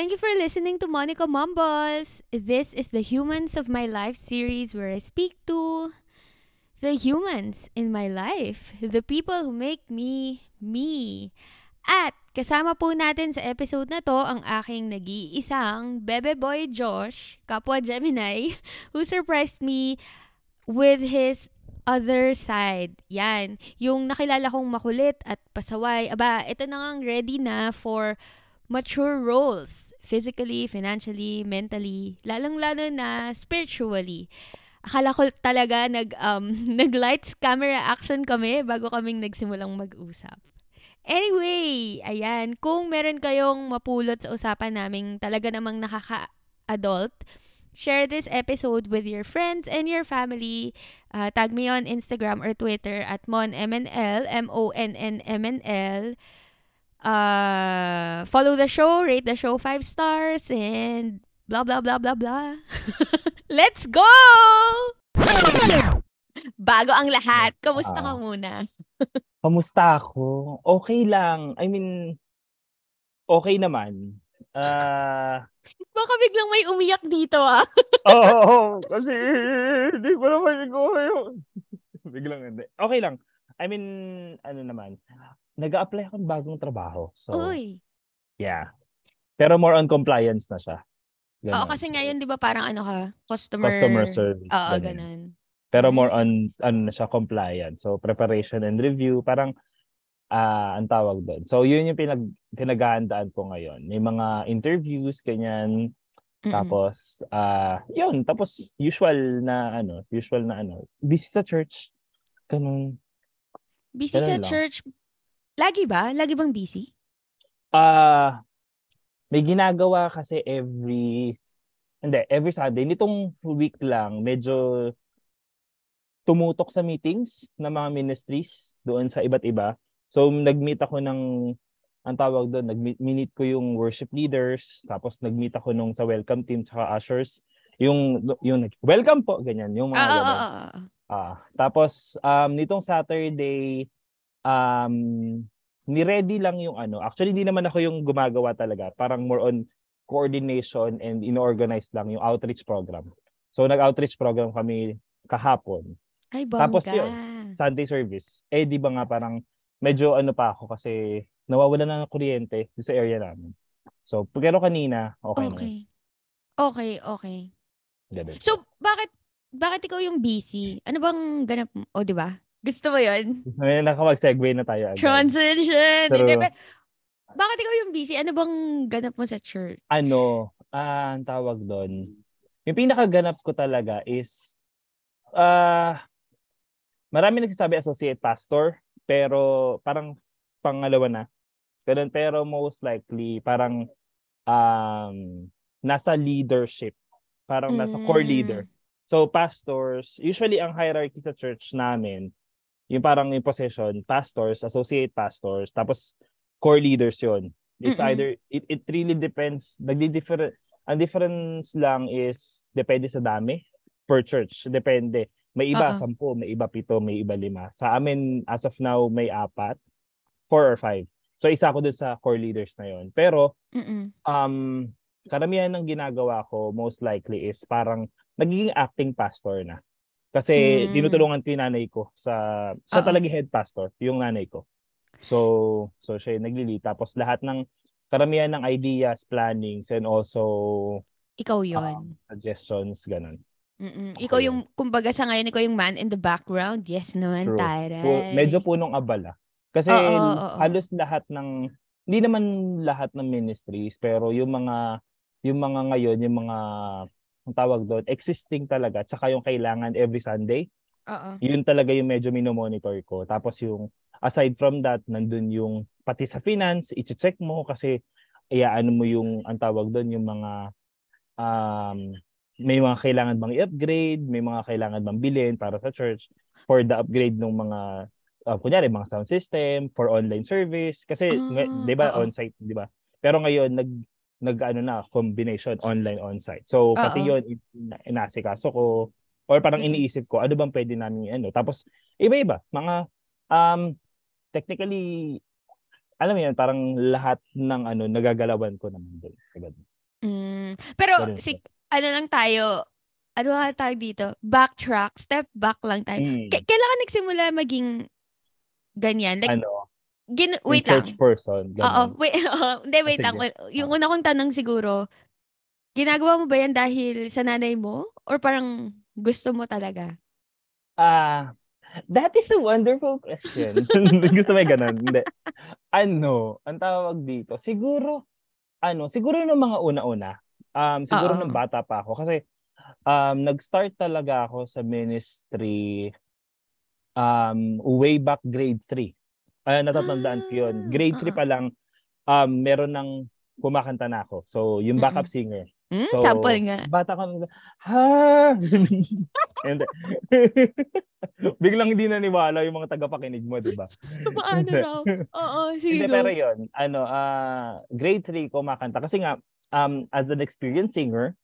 Thank you for listening to Monica Mumbles. This is the Humans of My Life series where I speak to the humans in my life, the people who make me me. At kasama po natin sa episode na to ang aking nag-iisang Bebe Boy Josh, kapwa Gemini, who surprised me with his other side. Yan. Yung nakilala kong makulit at pasaway. Aba, ito na ngang ready na for mature roles. Physically, financially, mentally, lalang-lalo na spiritually. Akala ko talaga nag, um, nag-lights camera action kami bago kaming nagsimulang mag-usap. Anyway, ayan, kung meron kayong mapulot sa usapan naming talaga namang nakaka-adult, share this episode with your friends and your family. Uh, tag me on Instagram or Twitter at monmnl, M-O-N-N-M-N-L. Uh, follow the show, rate the show five stars, and blah, blah, blah, blah, blah. Let's go! Bago ang lahat, kamusta ka Ah. muna? Kamusta ako? Okay lang. I mean, okay naman. Ah, Baka biglang may umiyak dito ah. oo, oh, kasi hindi ko naman siguro yung... Biglang hindi. Okay lang. I mean, ano naman, nag-a-apply ako ng bagong trabaho. So, Uy. yeah. Pero more on compliance na siya. Oo, Ganon. kasi ngayon, di ba parang ano ka, customer... Customer service. Oo, ganon. ganun. Pero more Mm. on, ano na siya, compliance. So, preparation and review. Parang, ah ang tawag doon. So, yun yung pinag, pinaghahandaan ko ngayon. May mga interviews, ganyan. Mm-mm. Tapos, ah yun. Tapos, usual na, ano, usual na, ano, busy sa church. Ganun. Busy ganun sa lang. church. Lagi ba? Lagi bang busy? Ah, may ginagawa kasi every, hindi, every Sunday. Nitong week lang, medyo tumutok sa meetings ng mga ministries doon sa iba't iba. So, nag-meet ako ng, ang tawag doon, nag-meet ko yung worship leaders, tapos nag-meet ako nung sa welcome team, tsaka ushers, yung, yung, welcome po, ganyan, yung mga Oo, oo, ganon. oo, oo. Ah, tapos um nitong Saturday um ni-ready lang yung ano. Actually hindi naman ako yung gumagawa talaga. Parang more on coordination and inorganize lang yung outreach program. So nag-outreach program kami kahapon, Ay, bongga. Tapos yun. Sunday service. Eh di ba nga parang medyo ano pa ako kasi nawawala na ng kuryente sa area namin. So pero kanina okay, na. Okay. Okay, okay. Ganun. So, bakit bakit ikaw yung busy? Ano bang ganap? O, di ba? Gusto mo yun? Ngayon nakapag-segue na tayo agad. Transition! Pero- Hindi, ba- bakit ikaw yung busy? Ano bang ganap mo sa church? ano, ah, ang tawag doon, yung pinakaganap ko talaga is, ah, marami nagsasabi associate pastor, pero parang pangalawa na. Ganun, pero most likely, parang um, nasa leadership. Parang nasa core Mm. leader. So, pastors, usually ang hierarchy sa church namin, yung parang yung position, pastors, associate pastors, tapos core leaders yon. It's Mm-mm. either, it, it really depends, nagdi-different, ang difference lang is, depende sa dami per church. Depende. May iba, Oo. sampu, may iba, pito, may iba, lima. Sa amin, as of now, may apat, four or five. So, isa ako dun sa core leaders na yon. Pero, Mm-mm. um, karamihan ng ginagawa ko, most likely, is parang nagiging acting pastor na. Kasi Mm. tinutulungan ko yung nanay ko sa sa Oo. talaga head pastor, yung nanay ko. So, so siya yung naglili. Tapos lahat ng karamihan ng ideas, plannings, and also Ikaw um, yon. suggestions, ganun. Mm-mm. Ikaw yun. yung, kumbaga sa ngayon, ikaw yung man in the background. Yes naman, True. taray. Po, medyo punong abala. Kasi oo. halos lahat ng hindi naman lahat ng ministries pero yung mga yung mga ngayon, yung mga ang tawag doon, existing talaga, tsaka yung kailangan every Sunday, Oo. yun talaga yung medyo minomonitor ko. Tapos yung aside from that, nandun yung pati sa finance, i-check mo kasi ano mo yung ang tawag doon yung mga um, may mga kailangan bang i-upgrade, may mga kailangan bang bilhin para sa church for the upgrade ng mga uh, kunyari mga sound system for online service kasi nga- 'di ba oo. on-site 'di ba pero ngayon nag nag ano na combination online on-site so pati Oo. yon ina- inasikaso ko or parang iniisip ko ano bang pwede namin ano tapos iba-iba mga um technically alam mo yun parang lahat ng ano nagagalawan ko naman doon. Mm. Pero, Ganun si, ano lang tayo, ano nga tawag dito? Backtrack, step back lang tayo. Mm. K- kailan ka nagsimula maging ganyan? Like, ano, gin- yung wait lang. church person. Oo, wait, oo. hindi, wait Ah, lang. Yung una kong tanong siguro, ginagawa mo ba yan dahil sa nanay mo? Or parang gusto mo talaga? Ah, that is a wonderful question. Gusto mo yung ganun? Hindi. Ano, ang tawag dito, siguro, ano, siguro ng mga una-una, um, siguro Oo. ng bata pa ako. Kasi, um, nag-start talaga ako sa ministry um, way back grade 3. Uh, natatandaan ko yun. Ah, Grade 3 oo. pa lang, um, meron ng kumakanta na ako. So, yung backup singer. Hmm, So, sample nga. Bata ka, ha? Hindi. Biglang hindi naniwala yung mga tagapakinig mo, di ba? Paano raw? Oo, sige Hindi, pero yun, ano, ah, grade 3 kumakanta. Kasi nga, um, as an experienced singer,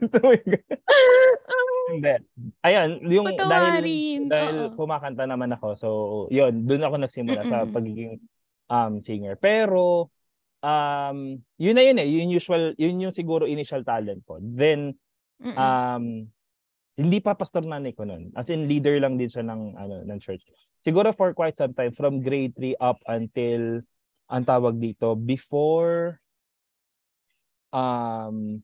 Gusto mo yung? Hindi. Ayun, yung dahil, Patawarin. dahil Oo. kumakanta naman ako. So, yun, doon ako nagsimula sa Mm-mm. pagiging um, singer. Pero, um, yun na yun eh. Yun usual, yun yung siguro initial talent ko. Then, Mm-mm. um, hindi pa pastor nanay ko nun. As in, leader lang din siya ng, ano, ng church. Siguro for quite some time, from grade 3 up until, ang tawag dito, before, um,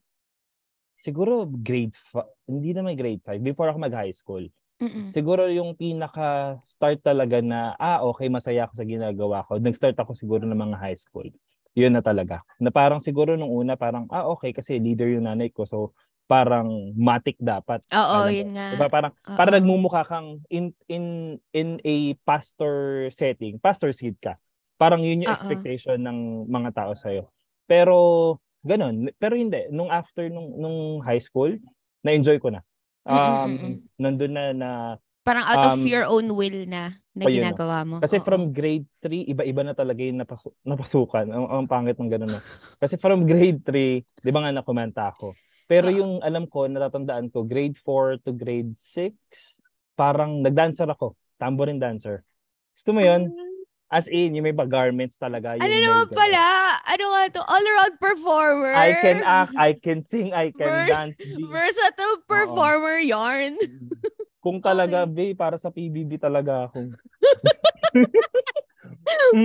siguro grade 5, hindi naman grade 5, before ako mag-high school. Mm-mm. Siguro yung pinaka-start talaga na, ah, okay, masaya ako sa ginagawa ko. Nag-start ako siguro ng mga high school. Yun na talaga. Na parang siguro nung una, parang, ah, okay, kasi leader yung nanay ko. So, parang matik dapat. Oo, yun nga. Diba? Parang, Oo. parang nagmumukha kang in, in, in a pastor setting. Pastor seed ka. Parang yun yung Oo. expectation ng mga tao sa'yo. Pero, ganun. Pero hindi. Nung after nung, nung high school, na-enjoy ko na. Um, Mm-mm-mm. nandun na na Parang out of um, your own will na, na oh, ginagawa mo. Kasi Oo. from grade 3, iba-iba na talaga yung napasu- napasukan. Ang, ang pangit ng ganun. No? Kasi from grade 3, di ba nga nakomenta ako. Pero Oo. yung alam ko, natatandaan ko, grade 4 to grade 6, parang nagdancer ako. Tambourine dancer. Gusto mo yun? As in, yung may garments talaga. Yung Ano naman pala? Ano nga to? All-around performer. I can act, I can sing, I can Vers- dance. Versatile performer yarn. Kung talaga, be, para sa PBB talaga ako.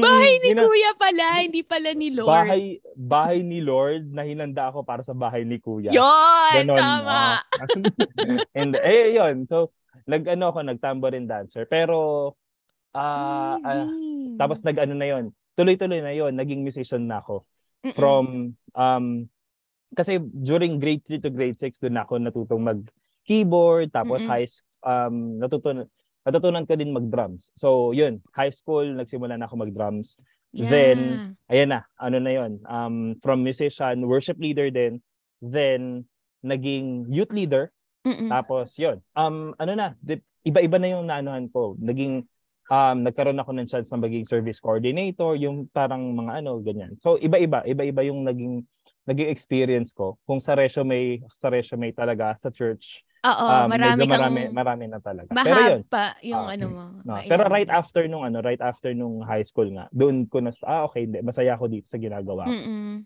Bahay ni yun na- Kuya pala, hindi pala ni Lord. Bahay, bahay ni Lord na hinanda ako para sa bahay ni Kuya. Yun, Ganon, tama. oo. And eh yun, so nag-ano ako, nag-tambourine dancer. Pero ah ah, Amazing. tapos nag-ano na yun. Tuloy-tuloy na yun, naging musician na ako. Mm-mm. From um kasi during grade 3 to grade 6 doon ako natutong mag keyboard tapos Mm-mm. high um natutunan natutunan ko din mag-drums. So yun, high school nagsimula na ako mag-drums. Yeah. Then ayan na, ano na yun, um, from musician, worship leader din, then naging youth leader, Mm-mm. tapos yun, um, ano na, iba-iba na yung naanuhan ko, naging, um, nagkaroon ako ng chance na maging service coordinator, yung parang mga ano, ganyan. So, iba-iba, iba-iba yung naging, naging experience ko. Kung sa resume, sa resume talaga, sa church, Oo, um, marami kang marami, marami na talaga. Pero yun, pa yung Ah, ano mo. No, mailan pero right after nung ano, right after nung high school nga, doon ko na ah okay, hindi, masaya ako dito sa ginagawa. ko. Mm-mm.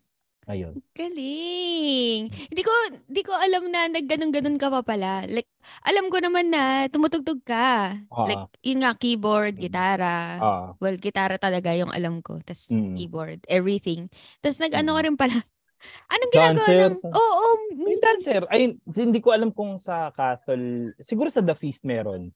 Ayun. Galing. Hindi ko hindi ko alam na nagganon-ganon ka pa pala. Like alam ko naman na tumutugtog ka. Oo. Like yun nga keyboard, Mm. gitara. Ah, Well, gitara talaga yung alam ko. Tas Mm. keyboard, everything. Tas nag-ano ka Mm. rin pala. Anong ginagawa Dancer. ng... Oo, yung dancer, ay hindi ko alam kung sa Catholic, siguro sa The Feast meron.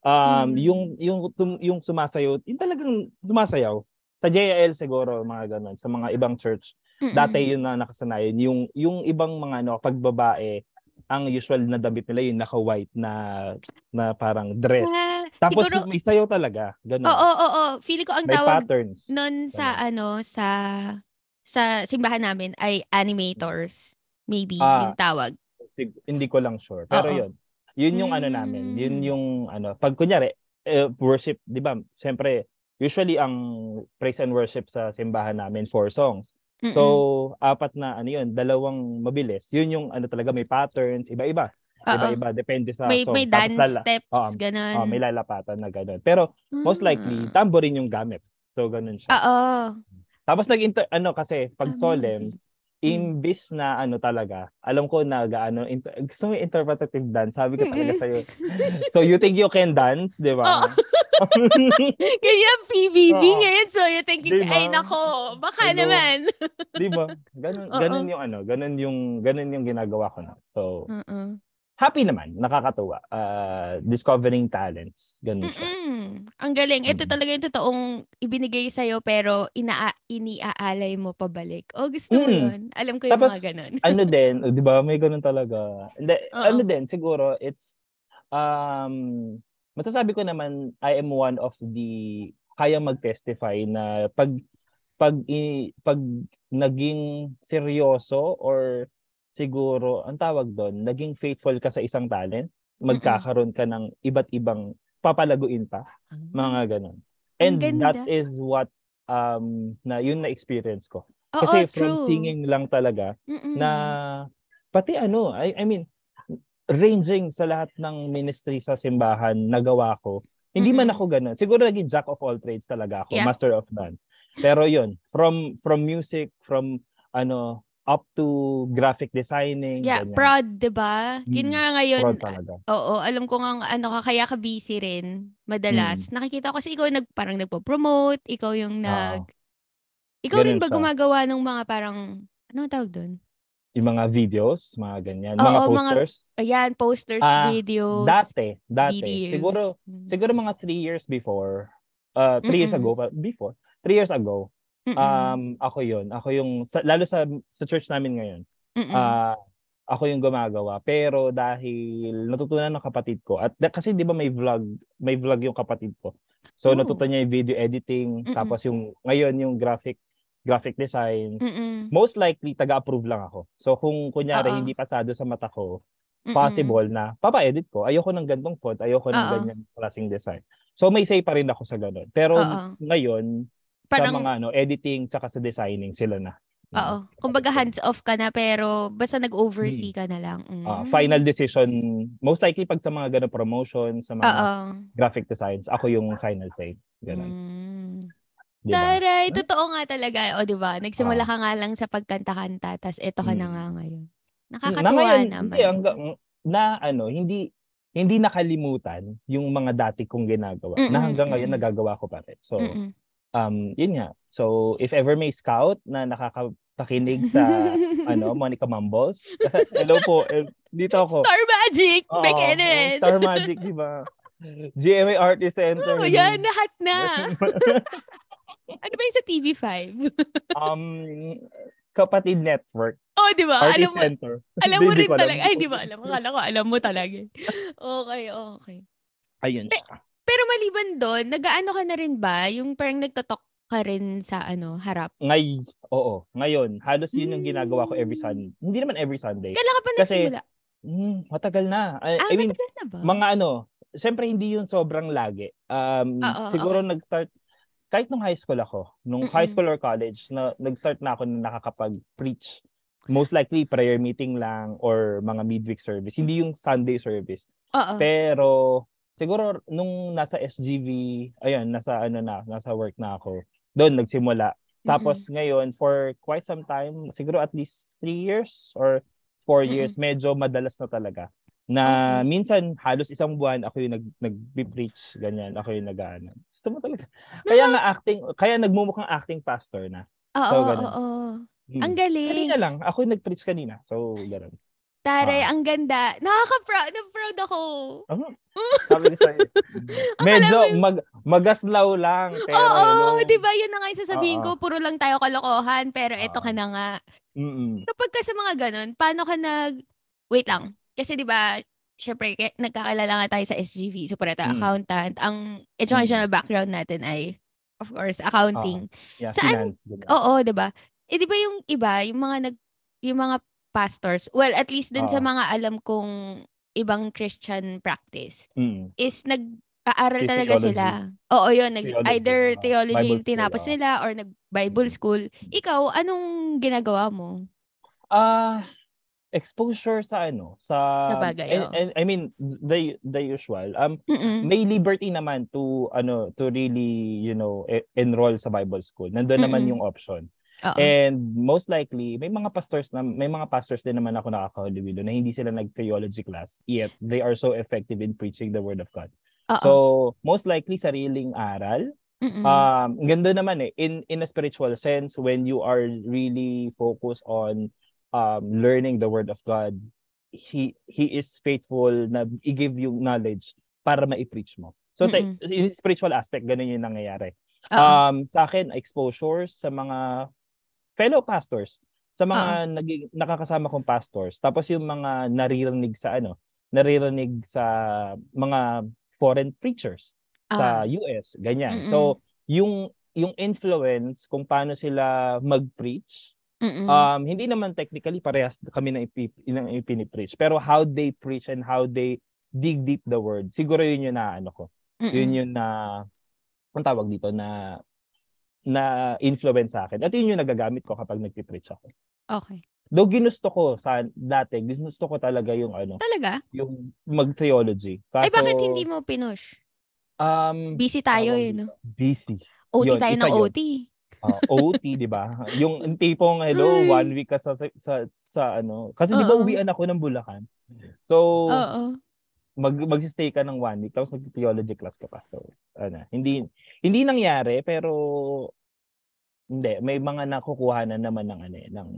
Um, Mm. yung yung tum- yung sumasayaw, yung talagang sumasayaw. Sa JL siguro mga ganun, sa mga ibang church. Mm-mm. Dati yun na nakasanayan, yung yung ibang mga ano, pag babae, ang usual na damit nila yung naka-white na na parang dress. Ah, Tapos siguro, may sayaw talaga, ganun. oo, oo, oo. Feeling ko ang may tawag patterns. nun sa ano, sa sa simbahan namin ay animators. Maybe Ah. yung tawag. Sig- hindi ko lang sure. Pero Oo. yun. Yun yung ano namin. Yun Mm. yung ano. Pag kunyari, eh, worship, di ba? Siyempre, usually ang praise and worship sa simbahan namin, four songs. Mm-mm. So, apat na ano yun, dalawang mabilis. Yun yung ano talaga, may patterns, iba-iba. Oo. Iba-iba, depende sa may song. may Tapos dance lala- steps, Oo, ganun. oh, may lalapatan na ganun. Pero most likely, Ah. tambourine yung gamit. So, ganun siya. Oo. Tapos nag ano kasi pag solemn, Amazing. imbis na ano talaga, alam ko na gaano, inter- gusto mo interpretative dance, sabi ko talaga sa'yo. So you think you can dance, di ba? Oo. Ganyan, PBB Oo. ngayon. So, you think, Diba? ay nako, baka Ano? naman. di ba? Ganun, ganun yung ano, ganun yung, ganun yung ginagawa ko na. So, Oo. happy naman, nakakatuwa. Uh, discovering talents, ganun siya. Mm-mm. Ang galing. Ito talaga yung totoong ibinigay sa'yo pero ina iniaalay mo pabalik. O, gusto mo Mm. yun. Alam ko yung Tapos, mga ganun. ano din, oh, 'di ba? May ganun talaga. Hindi, ano din siguro it's um masasabi ko naman I am one of the kaya mag-testify na pag pag i, pag naging seryoso or siguro ang tawag doon, naging faithful ka sa isang talent, magkakaroon ka ng iba't ibang papalaguin pa, mga ganun. And that is what um na yun na experience ko. Kasi from true. singing lang talaga Mm-mm. na pati ano, I, I mean, ranging sa lahat ng ministry sa simbahan nagawa ko. Hindi man Mm-mm. ako ganun. Siguro naging jack of all trades talaga ako, Yeah. master of none. Pero yun, from from music, from ano, up to graphic designing, Yeah, ganyan. proud, 'di ba? Yun Mm, nga ngayon. Proud talaga. Oo, alam ko nga ano ka kaya ka busy rin Mm. madalas. Nakikita ko kasi ikaw nag parang nagpo-promote, ikaw yung nag Ikaw rin ba siya. gumagawa ng mga parang ano tawag doon? Yung mga videos, mga ganyan, Oo, mga mga posters. Ayan, posters, Ah, videos. Dati, dati. videos. Siguro Mm. siguro mga three years before, uh, three years Mm-mm. ago, pa- before, three years ago, Mm-mm. um, ako yon Ako yung, sa, lalo sa, sa church namin ngayon, ah, ako yung gumagawa. Pero dahil natutunan ng kapatid ko, at kasi di ba may vlog, may vlog yung kapatid ko. So Oh. natutunan niya yung video editing, Mm-mm. tapos yung, ngayon yung graphic, graphic designs. Mm-mm. Most likely, taga-approve lang ako. So kung kunyari Oo. hindi pasado sa mata ko, Mm-mm. possible na papa-edit ko. Ayoko ng gantong font, ayoko ng Oo. ganyan klaseng design. So may say pa rin ako sa ganun. Pero Oo. ngayon sa Parang- mga ano editing tsaka sa designing sila na. Oo. Kumbaga hands off ka na pero basta nag-oversee ka na lang. Mm. final decision most likely pag sa mga ganung promotion, sa mga Oo. graphic designs, ako yung final say. Ganun. Mm. Di ba? Taray, totoo nga talaga. O, di ba? Nagsimula Ah. ka nga lang sa pagkanta-kanta, tas eto ka na Mm. nga ngayon. na Nakakatuwa ngayon, naman. hindi, hanggang, na ano, hindi hindi nakalimutan yung mga dati kong ginagawa na Mm-mm, hanggang ngayon mm-mm. nagagawa ko pa rin. So, Mm-mm. um, yun nga. So, if ever may scout na nakakapakinig sa, ano, Monica Mumbles, hello po, eh, dito ako. Star Magic! Oo, oo, Enres! Star Magic, di ba? GMA Artist Center. Oh, yan, lahat na. Ano ba yung sa TV5? um, Kapatid Network, oh, di ba? Alam mo, Center. alam mo rin talaga. Ay, di ba? Alam mo. Akala ko, alam mo talaga. Okay, okay. Ayun siya. Pero maliban doon, nagaano ka na rin ba? Yung parang nagtotok ka rin sa ano, harap? Ngay, oo, ngayon, halos yun yung ginagawa ko every Mm. Sunday. Hindi naman every Sunday. Kailan ka pa Kasi, nagsimula? Hmm, matagal na. I, Ah, I mean, matagal na ba? mga ano, syempre hindi yun sobrang lagi. Um, Oo, siguro nag-start, kahit nung high school ako, nung Mm-mm. high school or college, na, nag-start na ako na nakakapag-preach. Most likely, prayer meeting lang or mga midweek service. Hindi yung Sunday service. Oo. Pero, siguro, nung nasa SGV, ayun, nasa ano na, nasa work na ako, doon nagsimula. Tapos ngayon, for quite some time, siguro at least three years or four Mm-mm. years, medyo madalas na talaga. Na Okay. minsan, halos isang buwan, ako yung nag, nag-preach, ganyan, ako yung nag-ano. Gusto mo talaga. Kaya nga acting, kaya nagmumukhang acting pastor na. Oo, So, oo, ganun. oo. Hmm. Ang galing. Kanina lang, ako yung nag-preach kanina. So, gano'n. Taray, Ah. ang ganda. Nakaka-proud. Na-proud ako. Ano? Sabi sa'yo. medyo mag, magaslaw lang. Pero, Oo, yung- di ba? Yun na nga yung sasabihin Oo. ko. Puro lang tayo kalokohan. Pero eto Oo. ka na nga. Mm-mm. Kapag ka sa mga ganun, paano ka nag... Wait lang. Kasi di ba, syempre, nagkakilala nga tayo sa SGV. So, para tayo Mm. accountant. Ang educational background natin ay, of course, accounting. Yeah, Saan- finance. ganun. Oo, 'di ba? Eh 'di ba yung iba, yung mga nag yung mga pastors, well at least dun sa Oo. mga alam kong ibang Christian practice Mm. is nag-aaral Is talaga theology. sila. Oo, yun, nag Theology, either theology yung school, tinapos oo. nila or nag Bible Mm. school. Ikaw, anong ginagawa mo? Ah, exposure sa ano sa Sa bagay, and, and I mean the the usual um Mm-mm. may liberty naman to ano to really you know e- enroll sa Bible school nandoon naman yung option Oo. and most likely may mga pastors na may mga pastors din naman ako nakakahulibilo na hindi sila nag theology class yet they are so effective in preaching the word of God Oo. so most likely sariling aral Mm-mm. um ganda naman eh in in a spiritual sense when you are really focused on um learning the word of God he he is faithful na i-give you knowledge para ma-preach mo so te- Mm-mm. in spiritual aspect ganun yung nangyayari Oo. um sa akin exposures sa mga fellow pastors sa mga naging nakakasama kong pastors tapos yung mga naririnig sa ano naririnig sa mga foreign preachers sa Ah. US, ganyan. Mm-mm. So, yung yung influence kung paano sila mag-preach, Mm-mm. um hindi naman technically parehas kami na ipi, ng ipini-preach, pero how they preach and how they dig deep the word. Siguro yun yung na ano ko. Mm-mm. Yun yung na ang tawag dito na na influence sa akin. At yun yung nagagamit ko kapag nagpi-preach ako. Okay. Though ginusto ko sa dati, ginusto ko talaga yung ano, Talaga? yung mag-theology. Kaso, Ay, bakit hindi mo pinush? Um, Busy tayo tawag eh, no? Busy. OT Yun, tayo ng yun. Uh, OT, 'di ba? Yung tipong hello, Ay. one week ka sa sa, sa ano. Kasi 'di ba uwian ako ng Bulacan. So Oo. mag magsi-stay ka ng one week tapos mag-theology class ka pa. So ano, hindi hindi nangyari pero hindi may mga nakukuha na naman ng ano eh, ng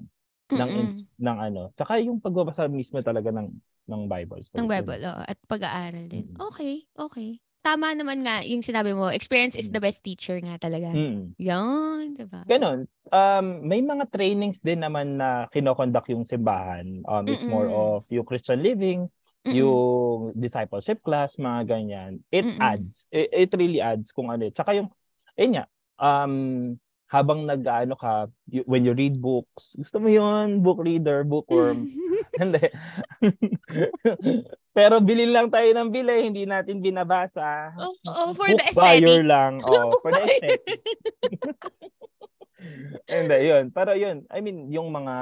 ng ins- ng ano. Tsaka yung pagbabasa mismo talaga ng ng Bible. Ng. Bible, oo. At pag-aaral din. Mm. Okay, okay. Tama naman nga yung sinabi mo, experience is Mm. the best teacher nga talaga. Mm. Yan, diba? Ganon. Um, may mga trainings din naman na kinokondak yung simbahan. Um, it's more Mm-mm. of yung Christian living, Mm-mm. yung discipleship class, mga ganyan. It Mm-mm. adds. It, it really adds kung ano. Tsaka yung, ayun nga, um, habang nag-ano ka, you- when you read books, gusto mo yun, book reader, bookworm. Hindi. Pero bilhin lang tayo ng bili, hindi natin binabasa. Oo, oo, for Book the aesthetic. lang. Oh, for the aesthetic. Hindi, yun. Pero yun, I mean, yung mga,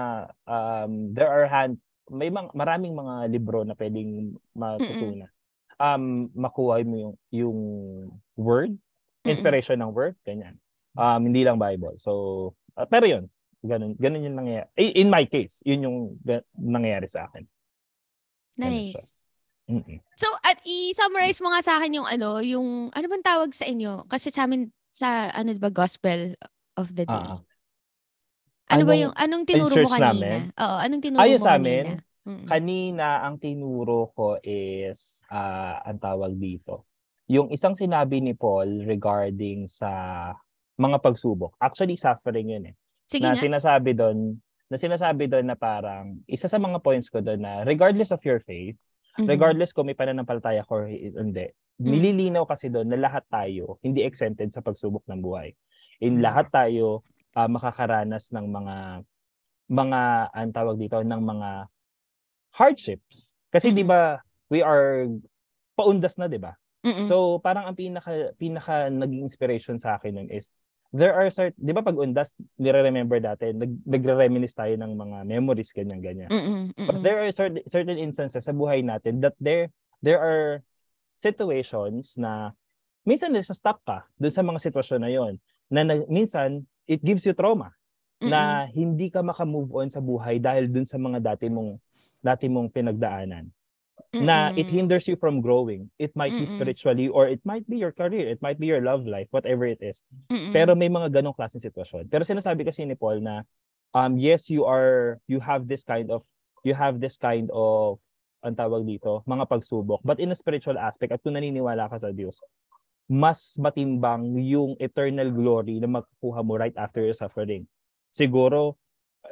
um, there are hand, may mga, maraming mga libro na pwedeng matutunan. Um, makuha mo yung, yung word, Mm-mm. inspiration ng word, ganyan. Um, hindi lang Bible. So, uh, pero yun, ganun, ganun yung nangyayari. In my case, yun yung nangyayari sa akin. Nice. Mm-mm. So, at i-summarize mo nga sa akin yung ano, yung, ano bang tawag sa inyo? Kasi sa amin, sa, ano ba, gospel of the day. Ah, ano ba anong- yung, anong tinuro mo kanina? namin? Oo, anong tinuro Ayun mo sa kanina? amin, Mm-mm. Kanina ang tinuro ko is ah ang tawag dito. Yung isang sinabi ni Paul regarding sa mga pagsubok. Actually suffering yun eh. Sige na nga. sinasabi doon, na sinasabi doon na parang isa sa mga points ko doon na regardless of your faith, Mhm. regardless kung may pananampalataya ko or hindi, Mm. nililinaw kasi doon na lahat tayo hindi exempted sa pagsubok ng buhay. In Mm. lahat tayo ah, makakaranas ng mga mga ang tawag dito ng mga hardships. Kasi. 'di ba we are paundas na 'di ba? Mm-mm. So parang ang pinaka pinaka naging inspiration sa akin nun is there are certain 'di ba pag undas nire-remember dati nag nagre-reminisce tayo ng mga memories ganyan ganyan. Mm-mm. But there are certain certain instances sa buhay natin that there there are situations na minsan nasa stuck ka dun sa mga sitwasyon na yon na, na minsan it gives you trauma Mm-mm. na hindi ka maka-move on sa buhay dahil dun sa mga dati mong dati mong pinagdaanan na it hinders you from growing. It might be Mm-mm. spiritually or it might be your career. It might be your love life whatever it is. Mm-mm. pero may mga ganong klaseng sitwasyon. Pero sinasabi kasi ni Paul na um yes you are you have this kind of you have this kind of ang tawag dito mga pagsubok. But in a spiritual aspect at kung naniniwala ka sa Diyos mas matimbang yung eternal glory na makukuha mo right after your suffering. Siguro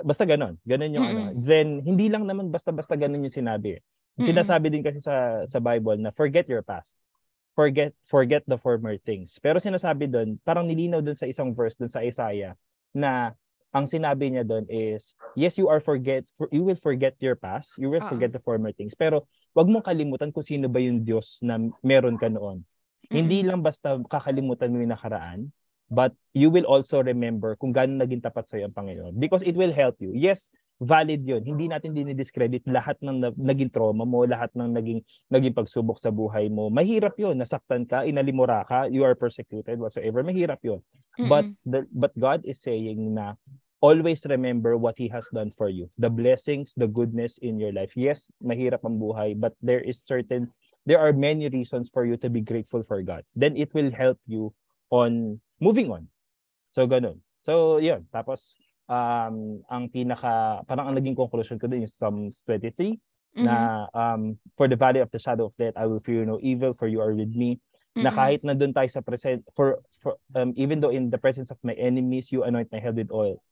basta ganon. Ganon yung ano. Mm-mm. then hindi lang naman basta-basta ganon yung sinabi Mm-mm. sinasabi din kasi sa sa Bible na forget your past. Forget forget the former things. Pero sinasabi doon parang nilinaw doon sa isang verse doon sa Isaiah na ang sinabi niya doon is yes you are forget you will forget your past. You will Oo. forget the former things. Pero wag mong kalimutan kung sino ba yung Diyos na meron ka noon. Hindi lang basta kakalimutan mo yung nakaraan but you will also remember kung gaano naging tapat sa ang Panginoon. Because it will help you. Yes valid yun. Hindi natin dinidiscredit lahat ng na, naging trauma mo, lahat ng naging, naging pagsubok sa buhay mo. Mahirap yun. Nasaktan ka, inalimura ka, you are persecuted, whatsoever. Mahirap yun. Mm-mm. But, the, but God is saying na always remember what He has done for you. The blessings, the goodness in your life. Yes, mahirap ang buhay, but there is certain, there are many reasons for you to be grateful for God. Then it will help you on moving on. So, ganun. So, yun. Tapos, um, ang pinaka, parang ang naging conclusion ko din is Psalms 23, mm-hmm. na um, for the valley of the shadow of death, I will fear no evil, for you are with me. Mm-hmm. Na kahit na doon tayo sa present, for, for um, even though in the presence of my enemies, you anoint my head with oil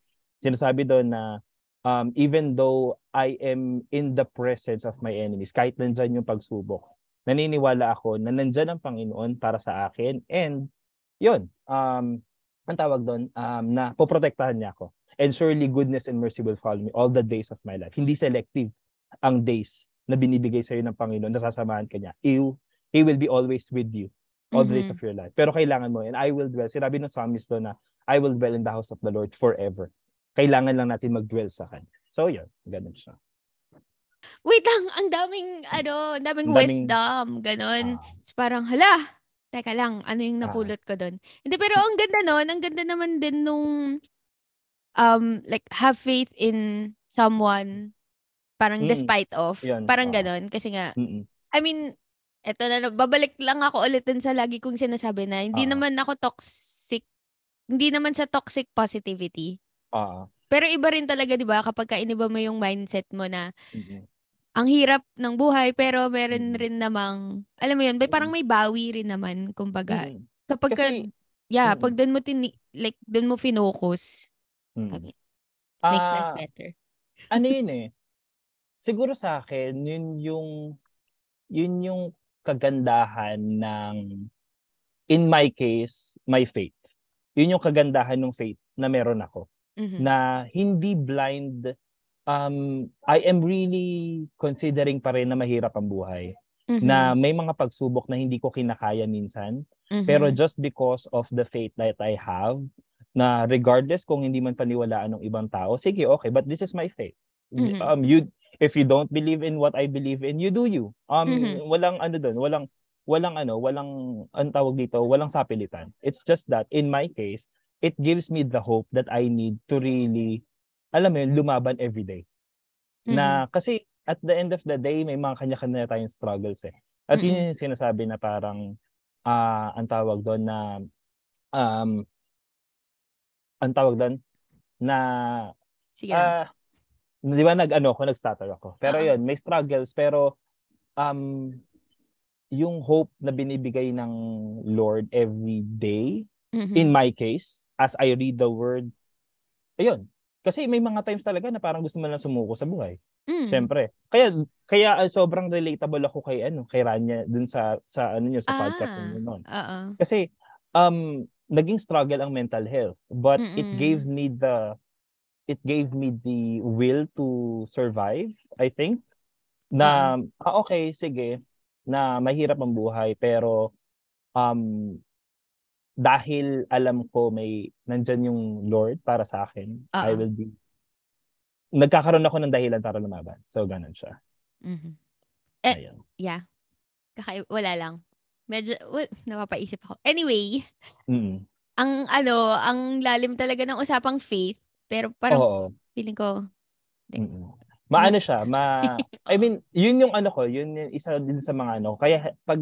sinasabi doon na um, even though I am in the presence of my enemies, kahit nandyan yung pagsubok, naniniwala ako na nandyan ang Panginoon para sa akin and yun, um, ang tawag doon, um, na poprotektahan niya ako. And surely goodness and mercy will follow me all the days of my life. Hindi selective ang days na binibigay sa iyo ng Panginoon, nasasamahan ka niya. He, he will be always with you all mm-hmm. the days mm-hmm. of your life. Pero kailangan mo, and I will dwell. Sinabi ng psalmist doon na, I will dwell in the house of the Lord forever kailangan lang natin mag-dwell sa kanya. So, yun. Ganun siya. Wait lang, ang daming, ano, daming, daming wisdom, ganun. Uh, parang, hala, teka lang, ano yung ah. napulot ko doon? Hindi, pero ang ganda nun, ang ganda naman din nung, um, like, have faith in someone, parang mm, despite of, yun, parang uh, ganun. Kasi nga, mm-mm. I mean, eto na, babalik lang ako ulit dun sa lagi kong sinasabi na, hindi uh, naman ako toxic, hindi naman sa toxic positivity. Oo. Pero iba rin talaga 'di ba kapag ka iniba mo yung mindset mo na mm-hmm. ang hirap ng buhay pero meron rin namang alam mo yun, may parang may bawi rin naman kumbaga. Mm-hmm. Kapag ka, yeah, mm-hmm. pag doon mo tin like doon mo Mm-hmm. Makes uh, life better. ano yun eh? Siguro sa akin, yun yung yun yung kagandahan ng in my case, my faith. Yun yung kagandahan ng faith na meron ako mm-hmm. na hindi blind um I am really considering pa rin na mahirap ang buhay. Mm-hmm. Na may mga pagsubok na hindi ko kinakaya minsan. Mm-hmm. Pero just because of the faith that I have, na regardless kung hindi man paniwalaan ng ibang tao, sige, okay, but this is my faith. Mm-hmm. Um you if you don't believe in what I believe in, you do you. Um mm-hmm. walang ano doon, walang walang ano, walang ang tawag dito, walang sapilitan. It's just that in my case, it gives me the hope that I need to really, alam mo yun, lumaban every day. Mm-hmm. Na, kasi at the end of the day, may mga kanya-kanya tayong struggles eh. At mm-hmm. yun yung sinasabi na parang, uh, ang tawag doon na, um, ang tawag doon, na, Sige. Uh, di ba nag-ano ako, nag-stutter ako. Pero uh-huh. yun, may struggles, pero, um, yung hope na binibigay ng Lord every day, mm-hmm. in my case, as I read the word, ayun. Kasi may mga times talaga na parang gusto mo lang sumuko sa buhay. Mm. Siyempre. Kaya kaya uh, sobrang relatable ako kay ano, kay Rania dun sa sa ano niyo sa ah, podcast niyo noon. Uh-uh. Kasi um naging struggle ang mental health, but Mm-mm. it gave me the it gave me the will to survive, I think. Na uh-huh. ah, okay, sige, na mahirap ang buhay pero um dahil alam ko may nandyan yung Lord para sa akin, uh-huh. I will be nagkakaroon ako ng dahilan para lumaban. So, ganun siya. Mm-hmm. Eh, Ayun. yeah. Kaka- wala lang. Medyo, well, napapaisip ako. Anyway, mm-hmm. ang ano, ang lalim talaga ng usapang faith, pero parang Oo. feeling ko, mm-hmm. maano siya, ma, I mean, yun yung ano ko, yun yung isa din sa mga ano, kaya pag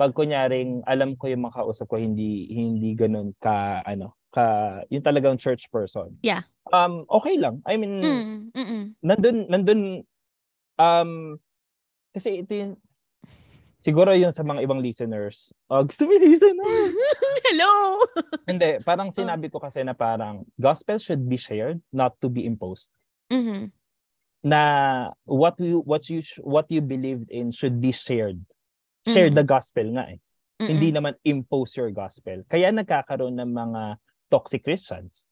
pag kunyaring alam ko yung mga kausap ko hindi hindi ganoon ka ano ka yung talagang church person. Yeah. Um okay lang. I mean mm, mm nandun nandun um kasi ito yung siguro yung sa mga ibang listeners. Oh, gusto mo listen? Hello. hindi, parang oh. sinabi ko kasi na parang gospel should be shared, not to be imposed. Mm-hmm. Na what you what you what you believed in should be shared share mm-hmm. the gospel nga eh. Mm-hmm. Hindi naman impose your gospel. Kaya nagkakaroon ng mga toxic Christians.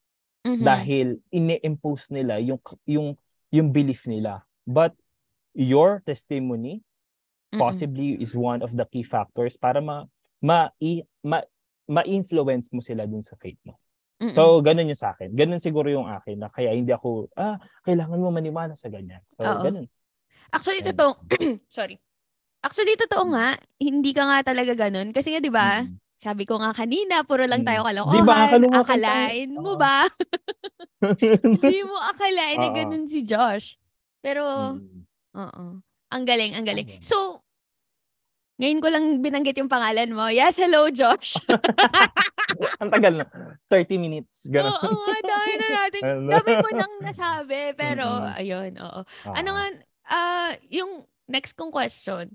Mm-hmm. Dahil ini-impose nila yung yung yung belief nila. But your testimony mm-hmm. possibly is one of the key factors para ma ma, ma ma-influence mo sila dun sa faith mo. Mm-mm. So, ganun yung sa akin. Ganun siguro yung akin na kaya hindi ako, ah, kailangan mo maniwala sa ganyan. So, Oo. ganun. Actually, Ayan. totoo. sorry. Actually, totoo nga. Hindi ka nga talaga ganun. Kasi nga, di ba, Mm. sabi ko nga kanina, puro lang Mm. tayo Di kalokohan. ba, kalungatan tayo. Akalain mo ba? Hindi mo akalain na ganun si Josh. Pero, Mm. oo. Ang galing, ang galing. Okay. So, ngayon ko lang binanggit yung pangalan mo. Yes, hello, Josh. Ang tagal na. 30 minutes. Ganun. Oo nga, dami na natin. Ano? Dami ko nang nasabi. Pero, Mm-mm. ayun, oo. Ah, Ano nga, ah, yung next kong question,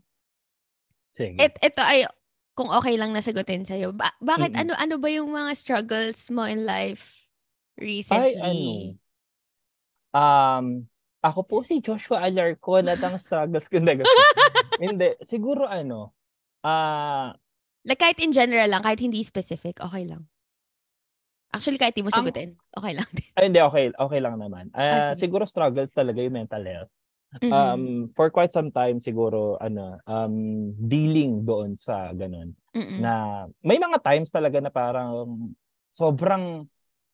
Sige. Et, ito ay kung okay lang nasagutin sa'yo. Ba- bakit Mm-mm. ano ano ba yung mga struggles mo in life Ay, recently? ano. Um, ako po si Joshua Alarcon at ang struggles ko. Hindi, hindi. Siguro ano, ah, Like kahit in general lang, kahit hindi specific, okay lang. Actually, kahit di mo Ang- sagutin, okay lang din. ay, hindi, okay, okay lang naman. Ah, sige. siguro struggles talaga yung mental health. Mhm. Um, for quite some time siguro, ano, um, dealing doon sa ganun. Mm-mm. Na may mga times talaga na parang sobrang,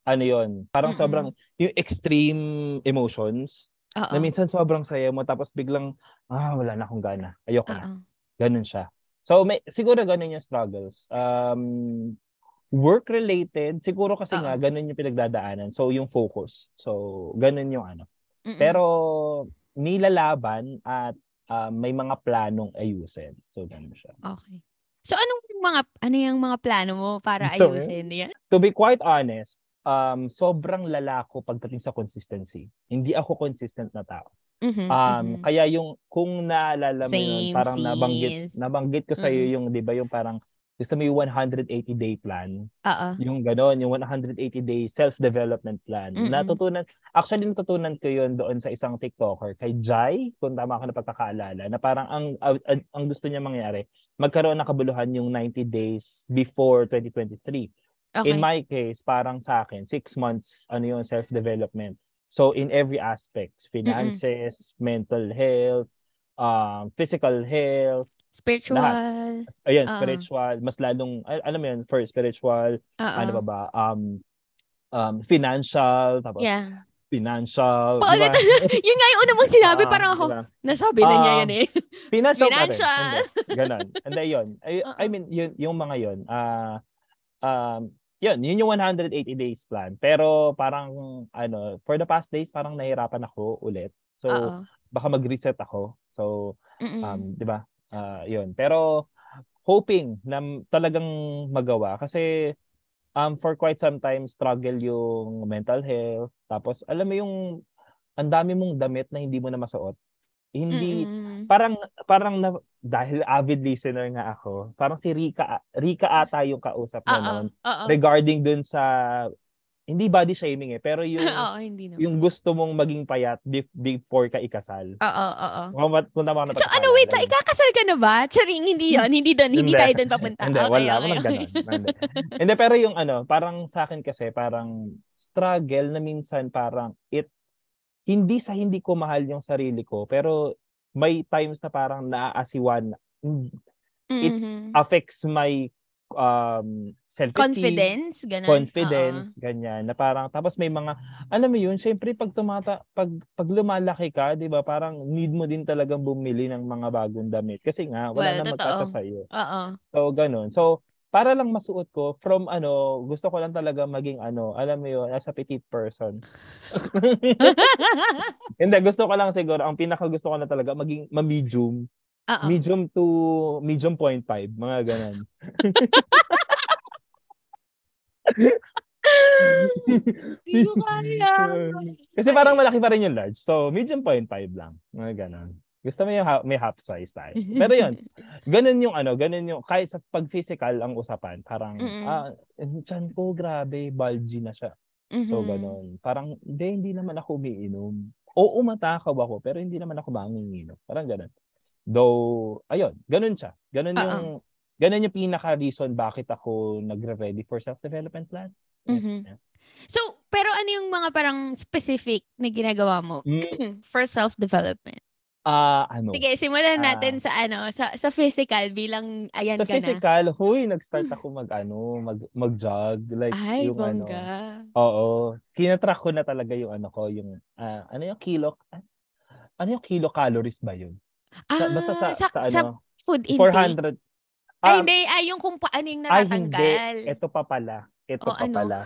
ano yon parang Mm-mm. sobrang, yung extreme emotions, Oo. na minsan sobrang saya mo, tapos biglang, ah, wala na akong gana. Ayoko na. Oo. Ganun siya. So, may, siguro ganun yung struggles. Um, work-related, siguro kasi Oo. nga, ganun yung pinagdadaanan. So, yung focus. So, ganun yung ano. Mm-mm. Pero, nilalaban at ah, may mga planong ayusin. So, ganun siya. Okay. So, anong mga, ano yung mga plano mo para ayusin yan? To be quite honest, um, sobrang lalako pagdating sa consistency. Hindi ako consistent na tao. Mhm, Um, mhm. kaya yung kung naalala mo yun, parang nabanggit sis. nabanggit ko sa iyo Mm. yung 'di ba yung parang gusto mo yung 180 day plan, Oo. yung gano'n, yung 180 day self-development plan. Mm-mm. Natutunan actually natutunan ko yun doon sa isang TikToker kay Jai, kung tama ako na pagkakaalala, na parang ang ang, ang gusto niya mangyari, magkaroon ng kabuluhan yung 90 days before 2023. Okay. In my case, parang sa akin, six months, ano yung self-development. So, in every aspect, finances, mental health, um, physical health, Spiritual. ayan, Ah. spiritual, mas lalong, al- alam mo yun, for spiritual, Oo. ano ba ba, um, um, financial, tapos Yeah. financial, Paulit. diba? yun nga yung una mong sinabi, Ah, parang ako, diba? nasabi na niya Ah, yan eh. Financial, pa rin. Financial. Ganon. And then yun. I, I Oo. mean, yun, yung mga yun. ah um, yun, yun yung 180 days plan. Pero parang, ano, for the past days, parang nahirapan ako ulit. So, Oo. baka mag-reset ako. So, Mm-mm. um, di ba? Ah, yun. Pero, hoping na talagang magawa. Kasi, um, for quite some time, struggle yung mental health. Tapos, alam mo yung, ang dami mong damit na hindi mo na masuot. Hindi, Mm-mm. parang parang na, dahil avid listener nga ako, parang si Rika Rika ata yung kausap mo Oo. noon Oo. regarding dun sa hindi body shaming eh, pero yung Oo, hindi naman. yung gusto mong maging payat be- before ka ikasal. Oo, oo. Mat- kung tama ako So ano, wait lang, ikakasal ka na ba? Charing, hindi yon Hindi doon, hindi, tayo doon papunta. Hindi, okay, wala. okay, okay. Hindi, pero yung ano, parang sa akin kasi, parang struggle na minsan parang it, hindi sa hindi ko mahal yung sarili ko, pero may times na parang naaasiwan, it Mhm. affects my um, self-esteem, Confidence, ganun. confidence, ganyan. Na parang, tapos may mga, alam mo yun, syempre pag tumata, pag, pag lumalaki ka, di ba, parang need mo din talagang bumili ng mga bagong damit. Kasi nga, wala Well, na totoo. magkata sa'yo. Oo. Oo. So, ganun. So, para lang masuot ko, from ano, gusto ko lang talaga maging ano, alam mo yun, as a petite person. Hindi, gusto ko lang siguro, ang pinaka gusto ko na talaga, maging ma-medium. Oo. Medium to medium point five, mga ganun. Hindi ko kaya. Kasi parang malaki pa rin yung large. So, medium point five lang. Mga ganun. Gusto mo yung ha- may half size tayo. Pero yun, ganun yung ano, ganun yung, kahit sa pag-physical ang usapan, parang, Mm-mm. ah, tiyan ko, grabe, bulgy na siya. So, Mhm. ganun. Parang, hindi, hindi naman ako umiinom. Oo, matakaw ako, pero hindi naman ako manginginom. Parang ganun. Though, ayun, ganun siya. Ganun Oo. yung, ganun yung pinaka-reason bakit ako nagre-ready for self-development plan. Mhm. So, pero ano yung mga parang specific na ginagawa mo Mm, for self-development? Ah, ano? Sige, simulan Ah. natin sa ano, sa sa physical bilang ayan Sa ka na. physical, huy, nag-start ako mag ano, mag mag-jog like Ay, yung ano. bongga. Oo. Kinatrack ko na talaga yung ano ko, yung ah, ano yung kilo ah, ano yung kilocalories ba yun? Sa, basta sa, sa, sa, sa ano, food intake. 400. Ay, Ah, hindi. Ay, yung kung paano yung Ay, hindi. natatanggal. Ito pa pala. Ito O, pa ano? pala.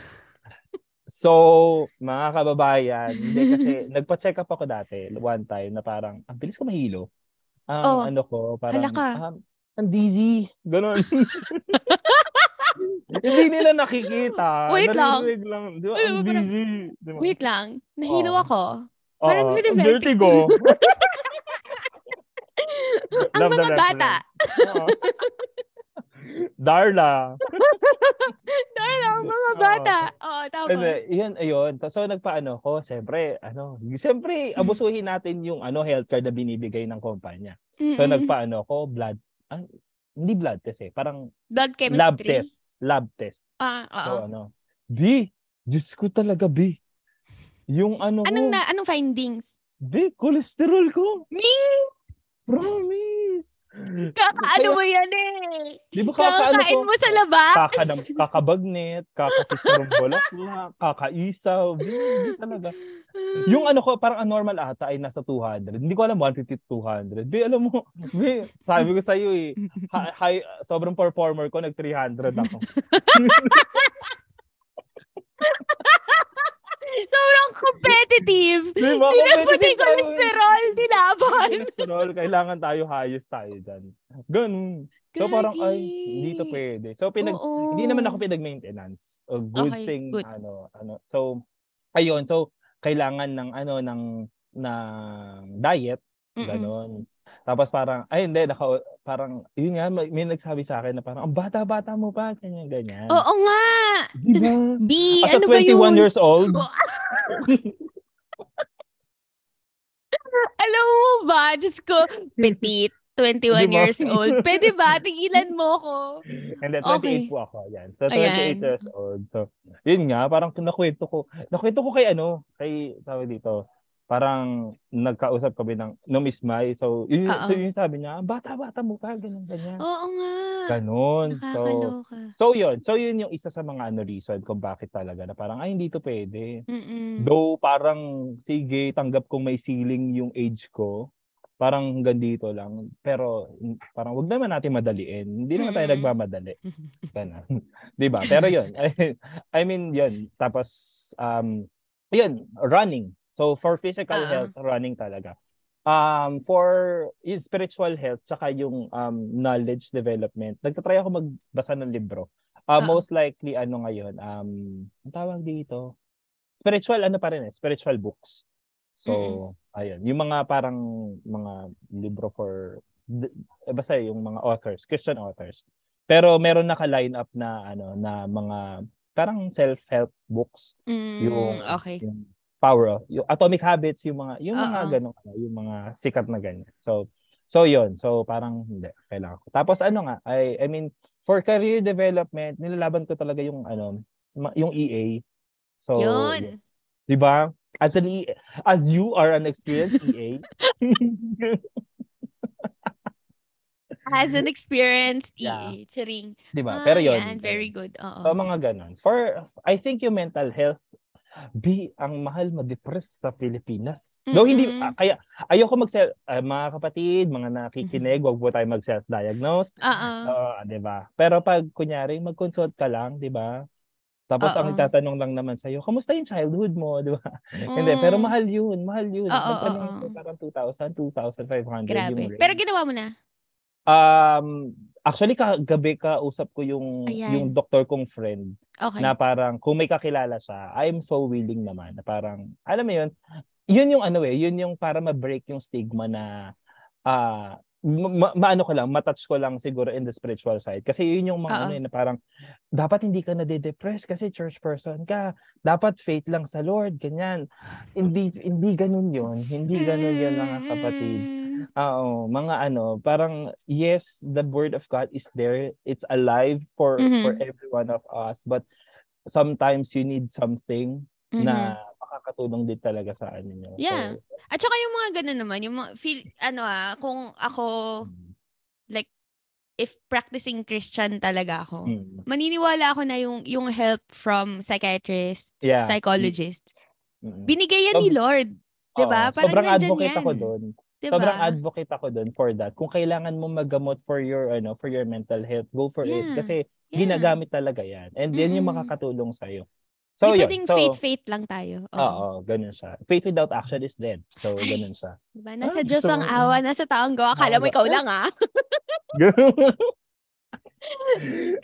So, mga kababayan, hindi kasi nagpa-check up ako dati one time na parang, ang bilis ko mahilo. Ang Oh, ano ko, parang, hala ka. um, ang dizzy. Ganon. Hindi nila nakikita. Wait lang. Lang. Di ba? Ang dizzy. Di ba? Wait lang. Nahilo Oo. ako. Oo, parang ang vertigo. Ang mga bata. Darla. Dahil ang mga Oo. Bata. Oo, tapos. Hindi, yun, ayun. So, nagpaano ko, siyempre, ano, siyempre, abusuhin natin yung ano, health card na binibigay ng kumpanya. So, Mm-mm. nagpaano ko, blood, ah, hindi blood test eh, parang Blood chemistry. lab test. Lab test. Ah, oo. So, ano, B, Diyos ko talaga, B. Yung ano Anong ko, na anong findings? B, cholesterol ko. Me? Promise. Kakaano mo yan eh. Di ba kakaano Kakakain ko? mo sa labas. Kakanam, kakabagnet, kakapicturong bulaklak, kakaisaw. B talaga. Yung ano ko, parang ang normal ata ay nasa 200. Hindi ko alam, 150 to 200. Be, alam mo, be, sabi ko sa'yo eh, ha- high, sobrang performer ko, nag 300 ako. Sobrang competitive. Di ba? Hindi na pati Competitive tayo. cholesterol, dinaban. Cholesterol, kailangan tayo hayos tayo dyan. Ganun. So parang, ay, hindi to pwede. So pinag, Oo. hindi naman ako pinag-maintenance. A good Okay, thing, good. ano, ano. So, ayun. So, kailangan ng, ano, ng, ng diet, Mm-mm. Ganon. Tapos parang, ay hindi, naka, parang, yun nga, may, may nagsabi sa akin na parang, ang bata-bata mo pa, ganyan, ganyan. Oo nga. Di ba? B, As ano ba 21 yun? years old, Alam mo ba, Diyos ko, petite, 21 Di ba? years old. Pwede ba? Tigilan mo ko. and then 28 Okay. po ako, yan. So, 28 Ayan. years old. So, yun nga, parang nakwento ko, nakwento ko kay ano, kay, tawag dito, parang nagkausap kami ng, no Miss Mai. So, yun, Oo. so, yun sabi niya, bata-bata mo pa, ganyan, ganyan. Oo nga. Ganon. So, so yun. So, yun yung isa sa mga ano reason kung bakit talaga na parang, ay, hindi to pwede. Mm-mm. Though parang sige, tanggap kong may ceiling yung age ko. Parang hanggang dito lang. Pero parang wag naman natin madaliin. Hindi naman tayo Mm-mm. nagmamadali. Ganun. 'Di ba? Pero 'yun. I, I mean 'yun. Tapos um 'yun, running. So for physical Oo. health, running talaga. Um for spiritual health saka yung um knowledge development, nagtatry ako magbasa ng libro. Uh, Oo. most likely ano ngayon, um ang tawag dito, spiritual ano pa rin eh, spiritual books. So, ayun, yung mga parang mga libro for eh, basta yung mga authors, Christian authors. Pero meron naka-line up na ano na mga parang self-help books, Mm, yung okay. yung power of, yung atomic habits, yung mga yung mga Oo. ganun, ano, yung mga sikat na ganyan. So, so yun. So parang hindi kailangan ko. Tapos ano nga, I I mean for career development, nilalaban ko talaga yung ano, yung EA. So, Yun. 'di ba? As an E- as you are an experienced EA. As an experienced Yeah. EA. Charing. 'Di ba? Ah, Pero 'yun. yan, very good. Oo. So mga ganun. For I think yung mental health B, ang mahal ma-depress sa Pilipinas. Though hindi ah, kaya ayoko mag mga kapatid, mga nakikinig, wag po tayo mag-self-diagnose. Oo. Oo, 'di ba? Pero pag kunyari mag-consult ka lang, 'di ba? Tapos ang Oo. itatanong lang naman sa kamusta yung childhood mo, 'di ba? Hindi, pero Mm. mahal 'yun, mahal 'yun. Oo, Magtanong oo. ko parang 2,000, 2,500 Grabe. yung Pero range. ginawa mo na. Um, actually kagabi ka usap ko yung Ayan. yung doktor kong friend Okay. na parang kung may kakilala siya, I'm so willing naman na parang alam mo yun, yun yung ano eh, yun yung para ma-break yung stigma na ah ma- ma- maano ko lang, matouch ko lang siguro in the spiritual side. Kasi yun yung mga ano eh, na parang dapat hindi ka nade-depress kasi church person ka. Dapat faith lang sa Lord, ganyan. Hindi hindi ganun yun. Hindi ganun yun mga kapatid. Mm. Oo, mga ano, parang yes, the word of God is there. It's alive for Mhm. for every one of us, but sometimes you need something Mhm. na makakatulong din talaga sa ano nyo. Yeah. So, At saka yung mga ganun naman, yung mga feel, ano ah, kung ako, like, if practicing Christian talaga ako, mm, maniniwala ako na yung yung help from psychiatrists, Yeah. psychologists, mm. binigay yan ni Sob- Lord. 'Di ba? Parang sobrang advocate ako yan. doon. 'Di Sobrang advocate ako doon for that. Kung kailangan mo maggamot for your ano, for your mental health, go for it Yeah. kasi Yeah. ginagamit talaga 'yan. And yan yung Mm-mm. makakatulong sa iyo. Di So yun. pwedeng So, faith-faith lang tayo. Oo. Oo, ganun siya. Faith without action is dead. So ganun siya. Diba? Nasa Ay, Diyos so- ang awa, nasa taong gawa. Akala mo ikaw lang ah.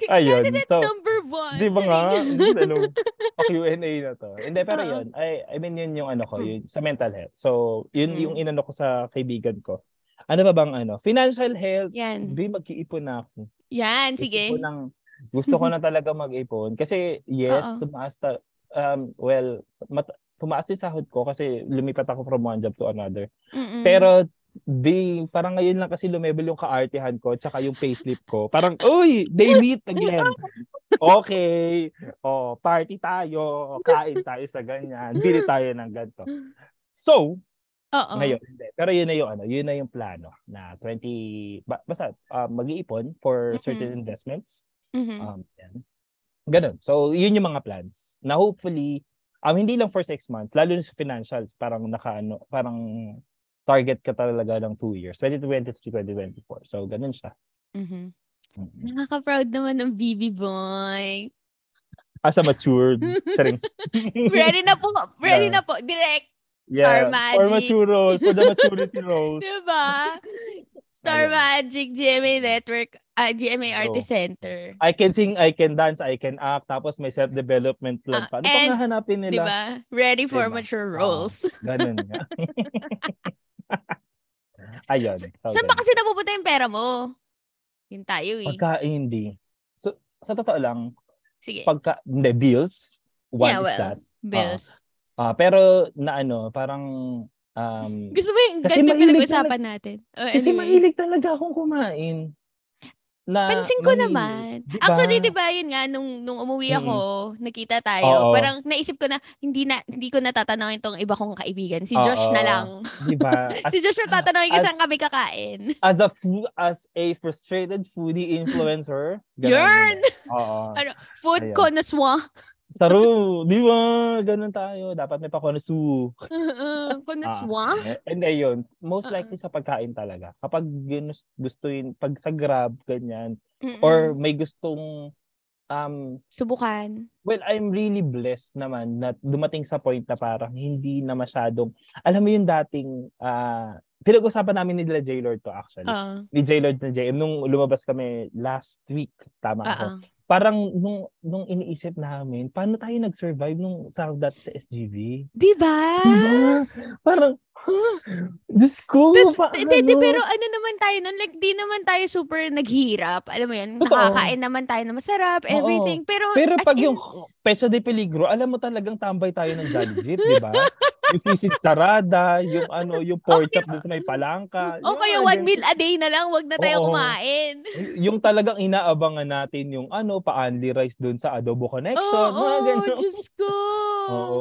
Ayun. Candidate So, number one. Di ba nga? Charing. ano, pa-Q&A na to. Hindi, pero yun. I, I mean, yun yung ano ko, yun, sa mental health. So, yun Mm. yung inano ko sa kaibigan ko. Ano ba bang ano? Financial health. Yan. Hindi, mag-iipon na ako. Yan, Gusto sige. ko nang, gusto ko na talaga mag-ipon. Kasi, yes, Oo. tumaas ta, um, well, mat, tumaas yung sahod ko kasi lumipat ako from one job to another. Mm-mm. Pero, di, parang ngayon lang kasi lumebel yung kaartihan ko tsaka yung payslip ko. Parang, uy, they meet again. Okay. Oh, party tayo. Kain tayo sa ganyan. Bili tayo ng ganito. So, Oo. ngayon, hindi. Pero yun na yung ano, yun na yung plano na 20, ba, basta uh, mag-iipon for certain Mhm. investments. Mhm. Um, yan. Ganun. So, yun yung mga plans. Na hopefully, um, hindi lang for six months, lalo na sa financials, parang naka, ano, parang target ka talaga ng two years, 2023, 2024. So, ganun siya. Mhm. Mhm. Nakaka-proud naman ng BB boy. As a matured. Ready na po. Ready Yeah. na po. Direct. Star For Magic. mature roles, for the maturity roles. Diba? Star Ayun. Magic, GMA Network, ah, GMA So, Artist Center. I can sing, I can dance, I can act, tapos may self-development Ah, plan pa. Ano and- pang hahanapin nila? Diba? Ready for Diba? mature Oo. roles. Ganun nga. Ayun. So, Saan ba kasi napupunta yung pera mo? Yun tayo eh. Pagka hindi. So, sa totoo lang, Sige. pagka, hindi, bills, one Yeah, is well, that. Bills. Ah, pero na ano, parang, um, Gusto mo yung kasi ganito pinag-usapan natin? Oh, kasi anyway. mahilig talaga akong kumain. Na, Pansin ko mahilig. naman. Diba? Actually, 'di ba, yun nga nung nung umuwi ako, nakita tayo. Oo. Parang naisip ko na hindi na hindi ko natatanungin tong iba kong kaibigan. Si Josh Oo. na lang. Di ba? As, si Josh na As- saan kami kakain. as a as a frustrated foodie influencer, Yarn! Oo. Ano, Food Ayan. connoisseur. Taro, di ba? Ganun tayo. Dapat may pakonasu. connoisseur? Eh, And ayun, most likely sa pagkain talaga. Kapag ginus- gusto yun, pag sa grab, ganyan, Mm-mm. or may gustong, um, subukan. well, I'm really blessed naman na dumating sa point na parang hindi na masyadong, alam mo yung dating, ah, pinag-usapan namin ni nila J-Lord to actually. Oo. ni J-Lord na JM, nung lumabas kami last week, tama ako. Oo. Parang nung, nung iniisip namin, paano tayo nag-survive nung sa dati sa SGV? Di ba? Diba? Parang, huh? Diyos ko, Tas, pa, di, di, ano? pero ano naman tayo nun, like, di naman tayo super naghirap. Alam mo yan, Totoo. nakakain naman tayo na masarap, Oo. everything. Pero, Pero as pag in, yung Pecha de Peligro, alam mo talagang tambay tayo ng Jolly Jeep, di ba? yung sisig sarada, yung ano, yung pork chop dun sa may palangka. o yung kaya one meal a day na lang, wag na tayo Oo. kumain. Yung talagang inaabangan natin yung ano, pa-only rice dun sa Adobo Connection. Oo, mga ganun. Diyos ko. Oo.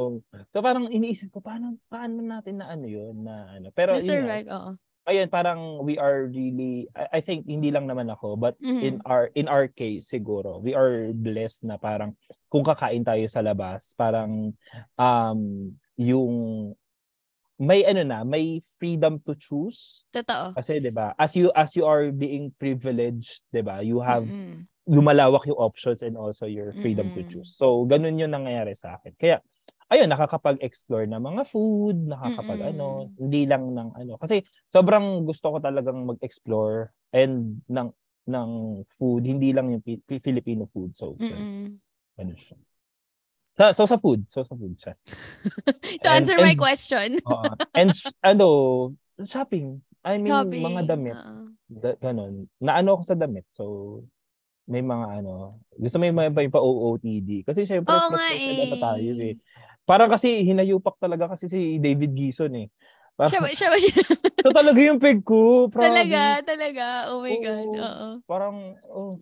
So parang iniisip ko paano paano natin na ano 'yun na ano. Pero yun nga, Na-survive, oo. ayun parang we are really I, I think hindi lang naman ako but Mhm. in our in our case siguro we are blessed na parang kung kakain tayo sa labas parang um yung may ano na may freedom to choose Totoo. kasi 'di ba as you as you are being privileged 'di ba you have Mm-mm. lumalawak yung options and also your freedom to Mm-mm. choose. So, ganun yung nangyayari sa akin. Kaya, ayun, nakakapag-explore ng mga food, nakakapag Mm-mm. ano, hindi lang ng ano. Kasi, sobrang gusto ko talagang mag-explore and ng ng food, hindi lang yung Pi- Pi- Filipino food. So, Mm-mm. ganun siya. Sa, so, sa food. So, sa food siya. To And- answer my and- question. Oo. and, ano, shopping. I mean, Shopping. mga damit. oo. Da- ganun. Naano ako sa damit. So, may mga ano, gusto may mga pa, pa OOTD. Kasi syempre, Oo mas eh. tayo eh. Parang kasi hinayupak talaga kasi si David Gison eh. Parang, Siya, ba- siya, ba- siya, ito talaga yung peg ko. Promise. talaga, talaga. Oh my God. Oo. Oo. Parang, oh,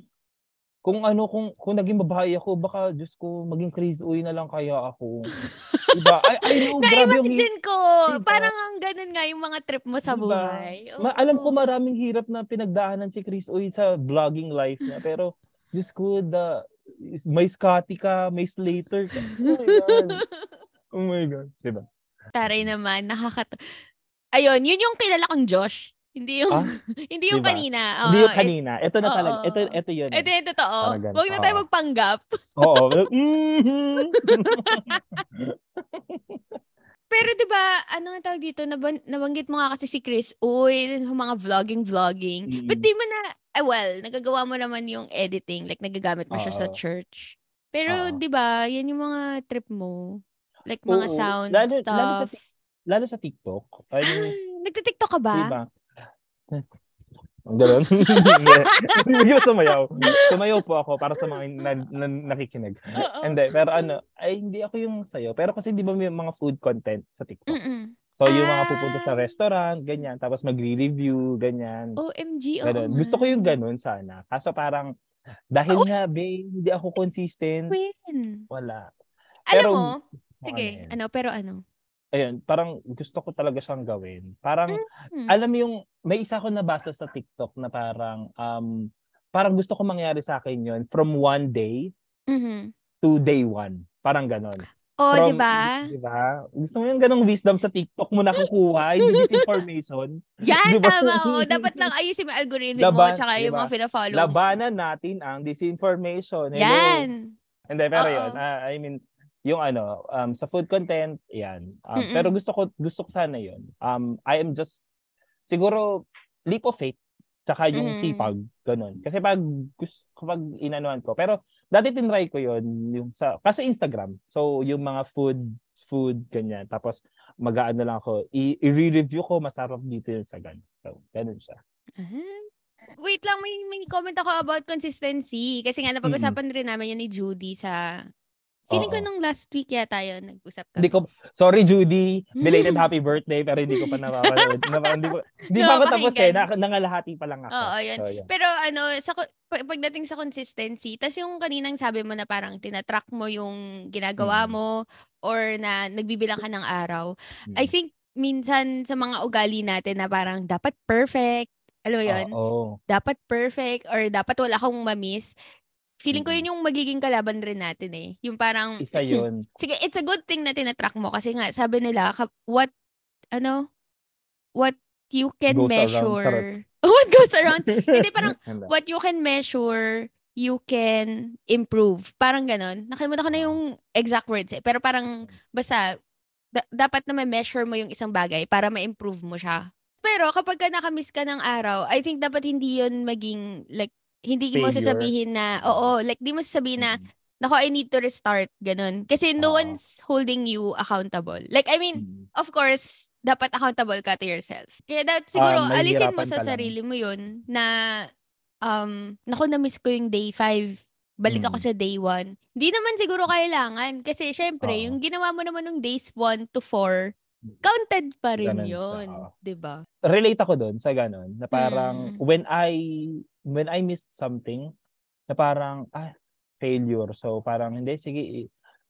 kung ano, kung, kung naging babae ako, baka, Diyos ko, maging crazy uy na lang kaya ako. diba? I, I know, grabe yung ko. Diba? Parang ang ganun nga yung mga trip mo sa Diba? buhay. Ma- alam ko maraming hirap na pinagdaanan si Chris Uy sa vlogging life niya. Pero, Diyos ko, the, may Scotty ka, may Slater ka. Oh my God. Oh my God. Diba? Taray naman, nakakata... Ayun, yun yung kilala kong Josh. Hindi yung, Ah, hindi yung diba? kanina. Hindi Oo, yung kanina. Ito na oo, talaga. Ito, ito yun. Ito yung totoo. Huwag na tayo Oo. magpanggap. Oo. Pero 'di ba, ano nga tawag dito, naban- nabanggit mo nga kasi si Chris, uy, yung mga vlogging vlogging. But Mm. di mo na eh, well, nagagawa mo naman yung editing, like nagagamit mo siya sa church. Pero. 'di ba, yan yung mga trip mo. Like mga Oo. sound Lalo, lalo, sa, stuff. Lalo sa TikTok. I mean, nagti-TikTok ka ba? diba? Ang Ganun. Hindi ko sumayaw. Sumayaw po ako para sa mga na, na, nakikinig. Hindi, pero ano, ay hindi ako yung sayo. Pero kasi di ba may mga food content sa TikTok? Mm-mm. So yung mga pupunta sa Ah. restaurant, ganyan, tapos magre-review, ganyan. OMG, Ganun. nga. Gusto ko yung ganun sana. Kaso parang, dahil Uy! nga, be, hindi ako consistent, Win. wala. Alam Pero, mo, sige, ano ano, pero ano? Ayun, parang gusto ko talaga siyang gawin. Parang, Hmm. alam mo yung, may isa ko nabasa sa TikTok na parang, um, parang gusto ko mangyari sa akin yun from one day Mhm. to day one. Parang ganon. Oh, 'di ba? Di ba? Gusto mo yung ganong wisdom sa TikTok mo nakukuha, hindi disinformation. Yan, Di ba? tama. Oo. Dapat lang ayusin mo yung algorithm mo Laban- tsaka yung di ba? mga fina-follow mo. Labanan natin ang disinformation. Hello. Yan. Hindi, pero Oo. yun. ah, I mean, yung ano, um, sa food content, yan. Um, Mm-mm. pero gusto ko, gusto ko sana yun. Um, I am just, siguro, leap of faith, tsaka yung Mm. sipag, ganun. Kasi pag, gusto, kapag inanuan ko, pero dati tinry ko yun, yung sa, kasi Instagram. So, yung mga food, food, ganyan. Tapos, mag-aano lang ako, i-review ko, masarap dito yun sa ganun. So, ganun siya. Ah. Wait lang, may, may comment ako about consistency. Kasi nga, napag-usapan rin namin yun ni Judy sa... Feeling ko Oo. nung last week yata yun, nag-usap kami. Hindi ko, sorry Judy, belated happy birthday, pero hindi ko pa napapanood. Napa, hindi ko, hindi pa ako tapos eh, na, nangalahati pa lang ako. Oo, yun. So, yun. Pero ano, sa ko- pag- pagdating sa consistency, tas yung kaninang sabi mo na parang tinatrack mo yung ginagawa Mm. mo or na nagbibilang ka ng araw. I Mm. think minsan sa mga ugali natin na parang dapat perfect, alam mo yun? Oo. Dapat perfect or dapat wala akong mamiss. Feeling ko Mm. yun yung magiging kalaban rin natin eh. Yung parang, Isa yun. sige, it's a good thing na tinatrack mo kasi nga, sabi nila, what, ano, what you can Goes around, measure. what goes around? Hindi, parang, what you can measure, you can improve. Parang ganon. Nakalimutan ko na yung exact words eh. Pero parang, basta, da- dapat na may measure mo yung isang bagay para ma-improve mo siya. Pero kapag ka nakamiss ka ng araw, I think dapat hindi yun maging, like, hindi mo Failure. sasabihin na, oo, like, di mo sasabihin na, Mm. nako, I need to restart, ganun. Kasi no Oo. one's holding you accountable. Like, I mean, Mm. of course, dapat accountable ka to yourself. Kaya that, siguro, Ah, alisin mo sa sarili mo yun na, um, naku, na-miss ko yung day 5. Balik ako Mm. sa day 1. Di naman siguro kailangan. Kasi, syempre, Oo. yung ginawa mo naman ng days 1 to 4, counted pa rin Ganun yun. oo. 'di ba? Relate ako doon sa ganun. Na Mm. parang, when I, when I missed something, na parang, ah, failure. So, parang, hindi, sige,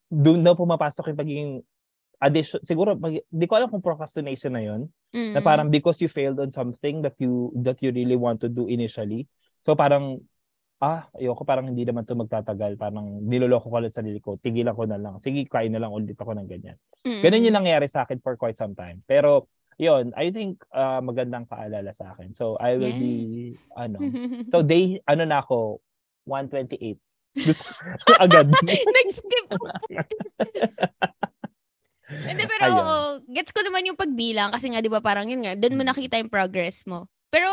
doon daw pumapasok yung pagiging addition, siguro, pag, di ko alam kung procrastination na yun, na Mm. parang because you failed on something that you that you really want to do initially. So parang ah, ayoko parang hindi naman to magtatagal. Parang niloloko ko lang sa sarili ko. Tigilan ko na lang. Sige, kain na lang ulit ako ng ganyan. Mm. Ganun yung nangyari sa akin for quite some time. Pero yun, I think ah, magandang paalala sa akin. So I will Yeah. be ano. So day ano na ako 128. Gusto agad. Nag-skip. Hindi, pero Ayun. gets ko naman yung pagbilang kasi nga, di ba, parang yun nga, doon mo Mm. nakita yung progress mo. Pero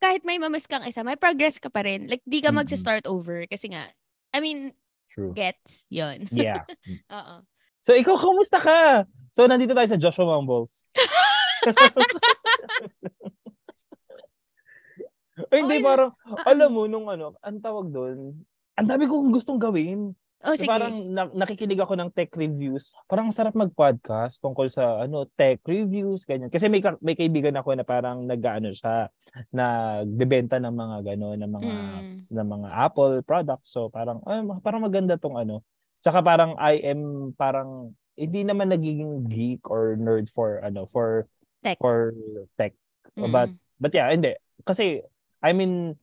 kahit may mamiss kang isa, may progress ka pa rin. Like, di ka Mm-mm. magsa-start over kasi nga, I mean, True. gets, yun. Yeah. Oo. So ikaw, kumusta ka? So nandito tayo sa Joshua Mumbles. Ay, hindi, Okay. parang, alam mo, nung ano, ang tawag doon, ang dami kong gustong gawin. Oh, So, sige. parang na- nakikinig ako ng tech reviews. Parang ang sarap mag-podcast tungkol sa ano tech reviews, ganyan. Kasi may, ka- may kaibigan ako na parang nag-ano siya, nagbebenta ng mga gano'n, ng mga Mm. ng mga Apple products. So parang ay, parang maganda tong ano. Tsaka parang I am parang hindi naman nagiging geek or nerd for ano for Tech. for tech. But Mm. but yeah, hindi. Kasi I mean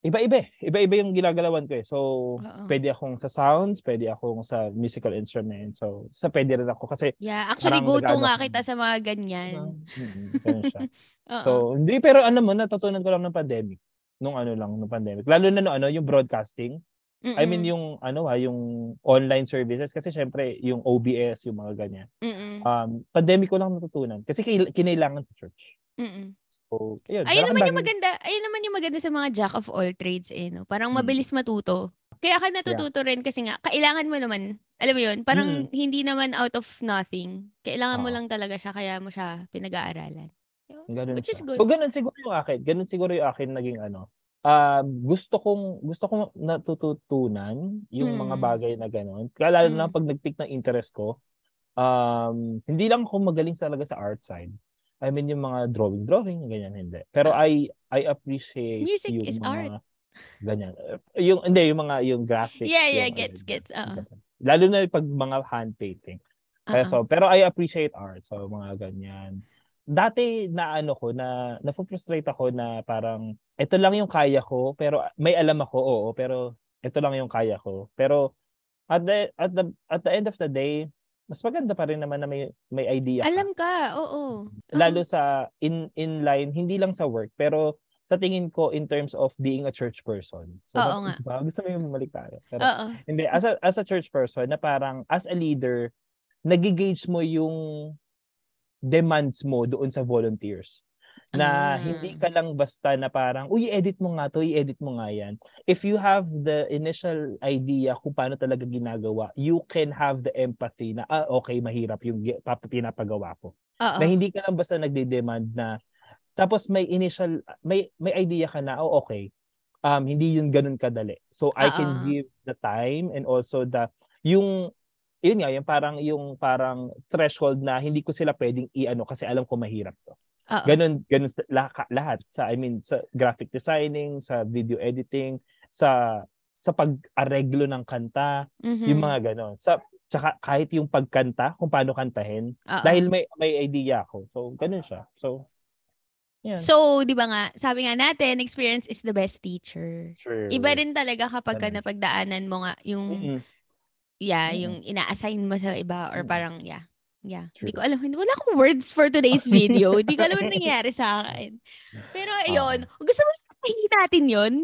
iba-iba eh. Iba-iba yung ginagalawan ko eh. So, Oo. pwede akong sa sounds, pwede akong sa musical instrument. So, sa pwede rin ako kasi Yeah, actually go-to nag-ano nga kita sa mga ganyan. ganun siya. So, hindi pero ano mo natutunan ko lang ng pandemic. Nung ano lang, nung pandemic. Lalo na no, ano, yung broadcasting. I mean Mm-mm. yung ano ha, yung online services kasi syempre yung OBS, yung mga ganyan. Mm-mm. Um, pandemic ko lang natutunan kasi kail- kinailangan sa church. Mm-mm. So, ayun. Ayun naman yung maganda. Ayun naman yung maganda sa mga jack of all trades eh, no? Parang Mm. mabilis matuto. Kaya ka natututo rin kasi nga, kailangan mo naman, alam mo yun, parang hindi naman out of nothing. Kailangan mo Oo. lang talaga siya, kaya mo siya pinag-aaralan. Ganun Which is siya. good. So, ganun siguro yung akin. Ganun siguro yung akin naging ano. Um, gusto kong gusto kong natututunan yung mga Mm. bagay na ganun. Kaya lalo na Mm. pag nag-pick ng interest ko, um, hindi lang ako magaling talaga sa art side. I mean, yung mga drawing-drawing, ganyan, hindi. Pero. I I appreciate Music yung is mga, art. Ganyan. Yung, hindi, yung mga, yung graphics. Yeah, yeah, yung, gets, ano, gets, ganun. Lalo na pag mga hand painting. Kaya Oo. so, pero I appreciate art. So, mga ganyan. Dati na ano ko, na na-frustrate ako na parang, ito lang yung kaya ko, pero may alam ako, oo, pero ito lang yung kaya ko. Pero at the at the at the end of the day, mas maganda pa rin naman na may may idea ka. Alam ka, oo. Lalo sa in in line, hindi lang sa work, pero sa tingin ko in terms of being a church person. So, Oo nga. diba? Gusto mo yung bumalik tayo. Pero Oo. hindi, as a, as a church person, na parang, as a leader, nagigauge mo yung demands mo doon sa volunteers. Ah. Na hindi ka lang basta na parang, uy, edit mo nga to, i-edit mo nga yan. If you have the initial idea kung paano talaga ginagawa, you can have the empathy na, ah, okay, mahirap yung pinapagawa ko. Oo. Na hindi ka lang basta nagde-demand na, tapos may initial, may may idea ka na, oh, okay, um, hindi yun ganun kadali. So I can give the time and also the, yung, yun nga, yung parang, yung parang threshold na hindi ko sila pwedeng i-ano kasi alam ko mahirap to. Oo. Ganun, ganun lahat, lahat sa, I mean, sa graphic designing, sa video editing, sa sa pag-areglo ng kanta, Mhm. yung mga ganon. Sa tsaka kahit yung pagkanta, kung paano kantahin, Oo. dahil may may idea ako. So, ganun siya. So, yan. So, di ba nga, sabi nga natin, experience is the best teacher. sure. Iba rin talaga kapag ka Ganun. napagdaanan mo nga yung, Mm-mm. yeah, Mm. yung ina-assign mo sa iba or Mm. parang, yeah. Yeah. Hindi True. ko alam. Wala akong words for today's video. Hindi ko alam ano nangyari sa akin. Pero ayun, gusto mo sabihin natin yun?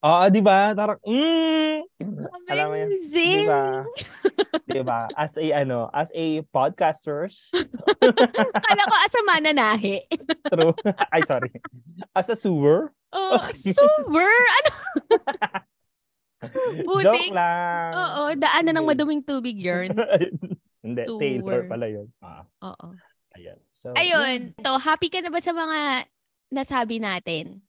Oo, di ba? Tarang, mm, alam mo yun. Di ba? di ba? As a, ano, as a podcasters, Kala ko asa mananahe. true. Ay, sorry. As a sewer, Oh, super! Ano? Putik. joke lang. Oo, daanan ng Hindi. maduming tubig yun. Hindi, Sewer. Taylor pala yun. Ah, Oo. ayan. So, Ayun. To, happy ka na ba sa mga nasabi natin?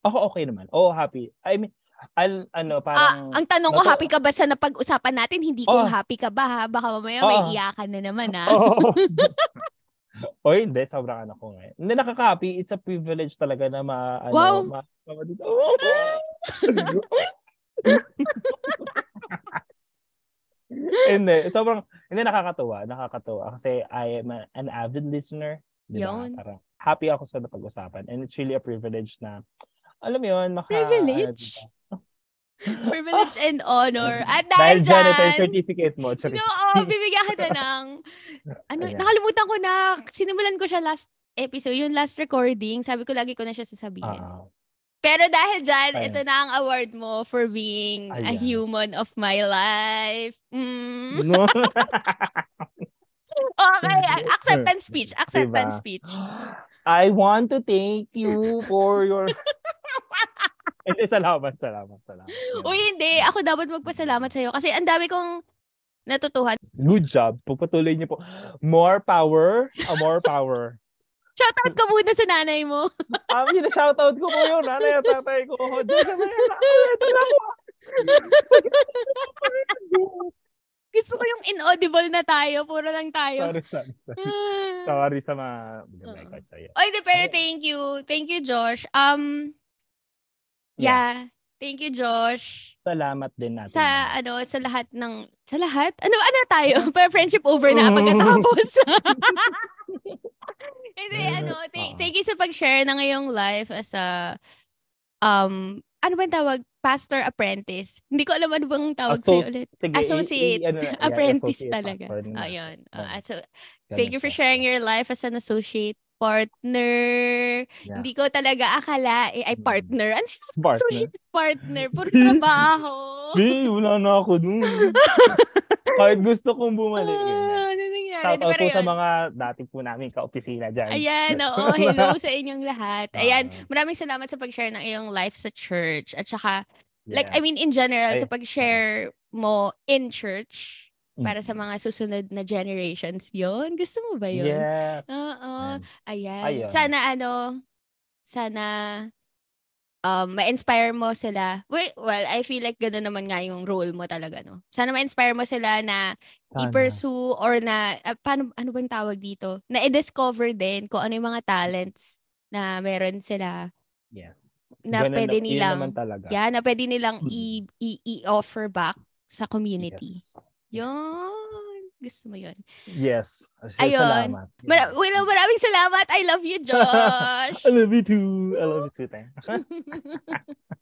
Ako okay naman. Oo, happy. I mean, al, ano, Ah, parang... ang tanong ko, natu- happy ka ba sa napag-usapan natin? Hindi kung Oh. happy ka ba ha? Baka mamaya Oo. may iyakan na naman ha? Oo. Oy, hindi. Sobrang ano ko ngayon. Hindi, nakaka-happy. It's a privilege talaga na ma... Ano, Wow. Ma, ma, dito. Oh! hindi. Sobrang... Hindi, nakakatuwa. Nakakatuwa. Kasi I am a- an avid listener. Di ba? Yun. Parang happy ako sa napag-usapan. And it's really a privilege na... Alam mo yun, maka... Privilege? ano, diba? Privilege and honor. At Dahil dahil dyan, ito yung dyan, certificate mo. Charis. no, oh, bibigyan ka na ng, ano, Ayan. nakalimutan ko na, sinimulan ko siya last episode, yung last recording, sabi ko lagi ko na siya sasabihin. Ah, Pero dahil dyan, Ayan. ito na ang award mo for being a Ayan. human of my life. Mm. no. Okay, acceptance speech. Acceptance Diba? speech. I want to thank you for your... Hindi, salamat, salamat, salamat. Uy, hindi. Ako dapat magpasalamat sa'yo kasi ang dami kong natutuhan. Good job. Pupatuloy niyo po. More power. ah, more power. Shoutout ka muna sa nanay mo. Um, yun, shoutout ko po yun. Nanay at tatay ko. Gusto ko yung inaudible na tayo. Puro lang tayo. Sorry, sorry. sorry. Ah. Sa mga sa'yo. Oy, pero thank you. Thank you, Josh. Um, yeah. Thank you, Josh. Salamat din natin. Sa ano, sa lahat ng sa lahat? Ano ano tayo? Para friendship over na pagkatapos. Hindi ano, th- thank you sa pag-share na ngayong life as a um ano ba tawag? Pastor apprentice. Hindi ko alam ano bang tawag Associ- sa'yo ulit. Sige, associate. I, i, ano, apprentice yeah, talaga. Ayun. Uh, so, thank you for sharing your life as an associate partner. Yeah. Hindi ko talaga akala eh, ay partner. Ano partner? Associate partner. Puro trabaho. Hindi, wala na ako dun. Kahit gusto kong bumalik. Ah, ano nangyari? Shout out po sa mga dati po namin ka-opisina dyan. Ayan, oo. Hello sa inyong lahat. Ayan, maraming salamat sa pag-share ng iyong life sa church. At saka, yeah. like, I mean, in general, Ay. sa pag-share mo in church, para sa mm. mga susunod na generations yon Gusto mo ba yon Yes. Oo. Ayan. Ayun. Sana ano, sana um, ma-inspire mo sila. Wait, well, I feel like gano'n naman nga yung role mo talaga, no? Sana ma-inspire mo sila na sana. i-pursue or na, uh, paano, ano bang tawag dito? Na i-discover din kung ano yung mga talents na meron sila. Yes. Na Ganun pwede na, nilang, yeah, na pwede nilang i- i- i-offer back sa community. Yes. Yun. Gusto mo yun. Yes. Ayun. Salamat. Mar- well, maraming salamat. I love you, Josh. I love you too. I love you too, Thank you.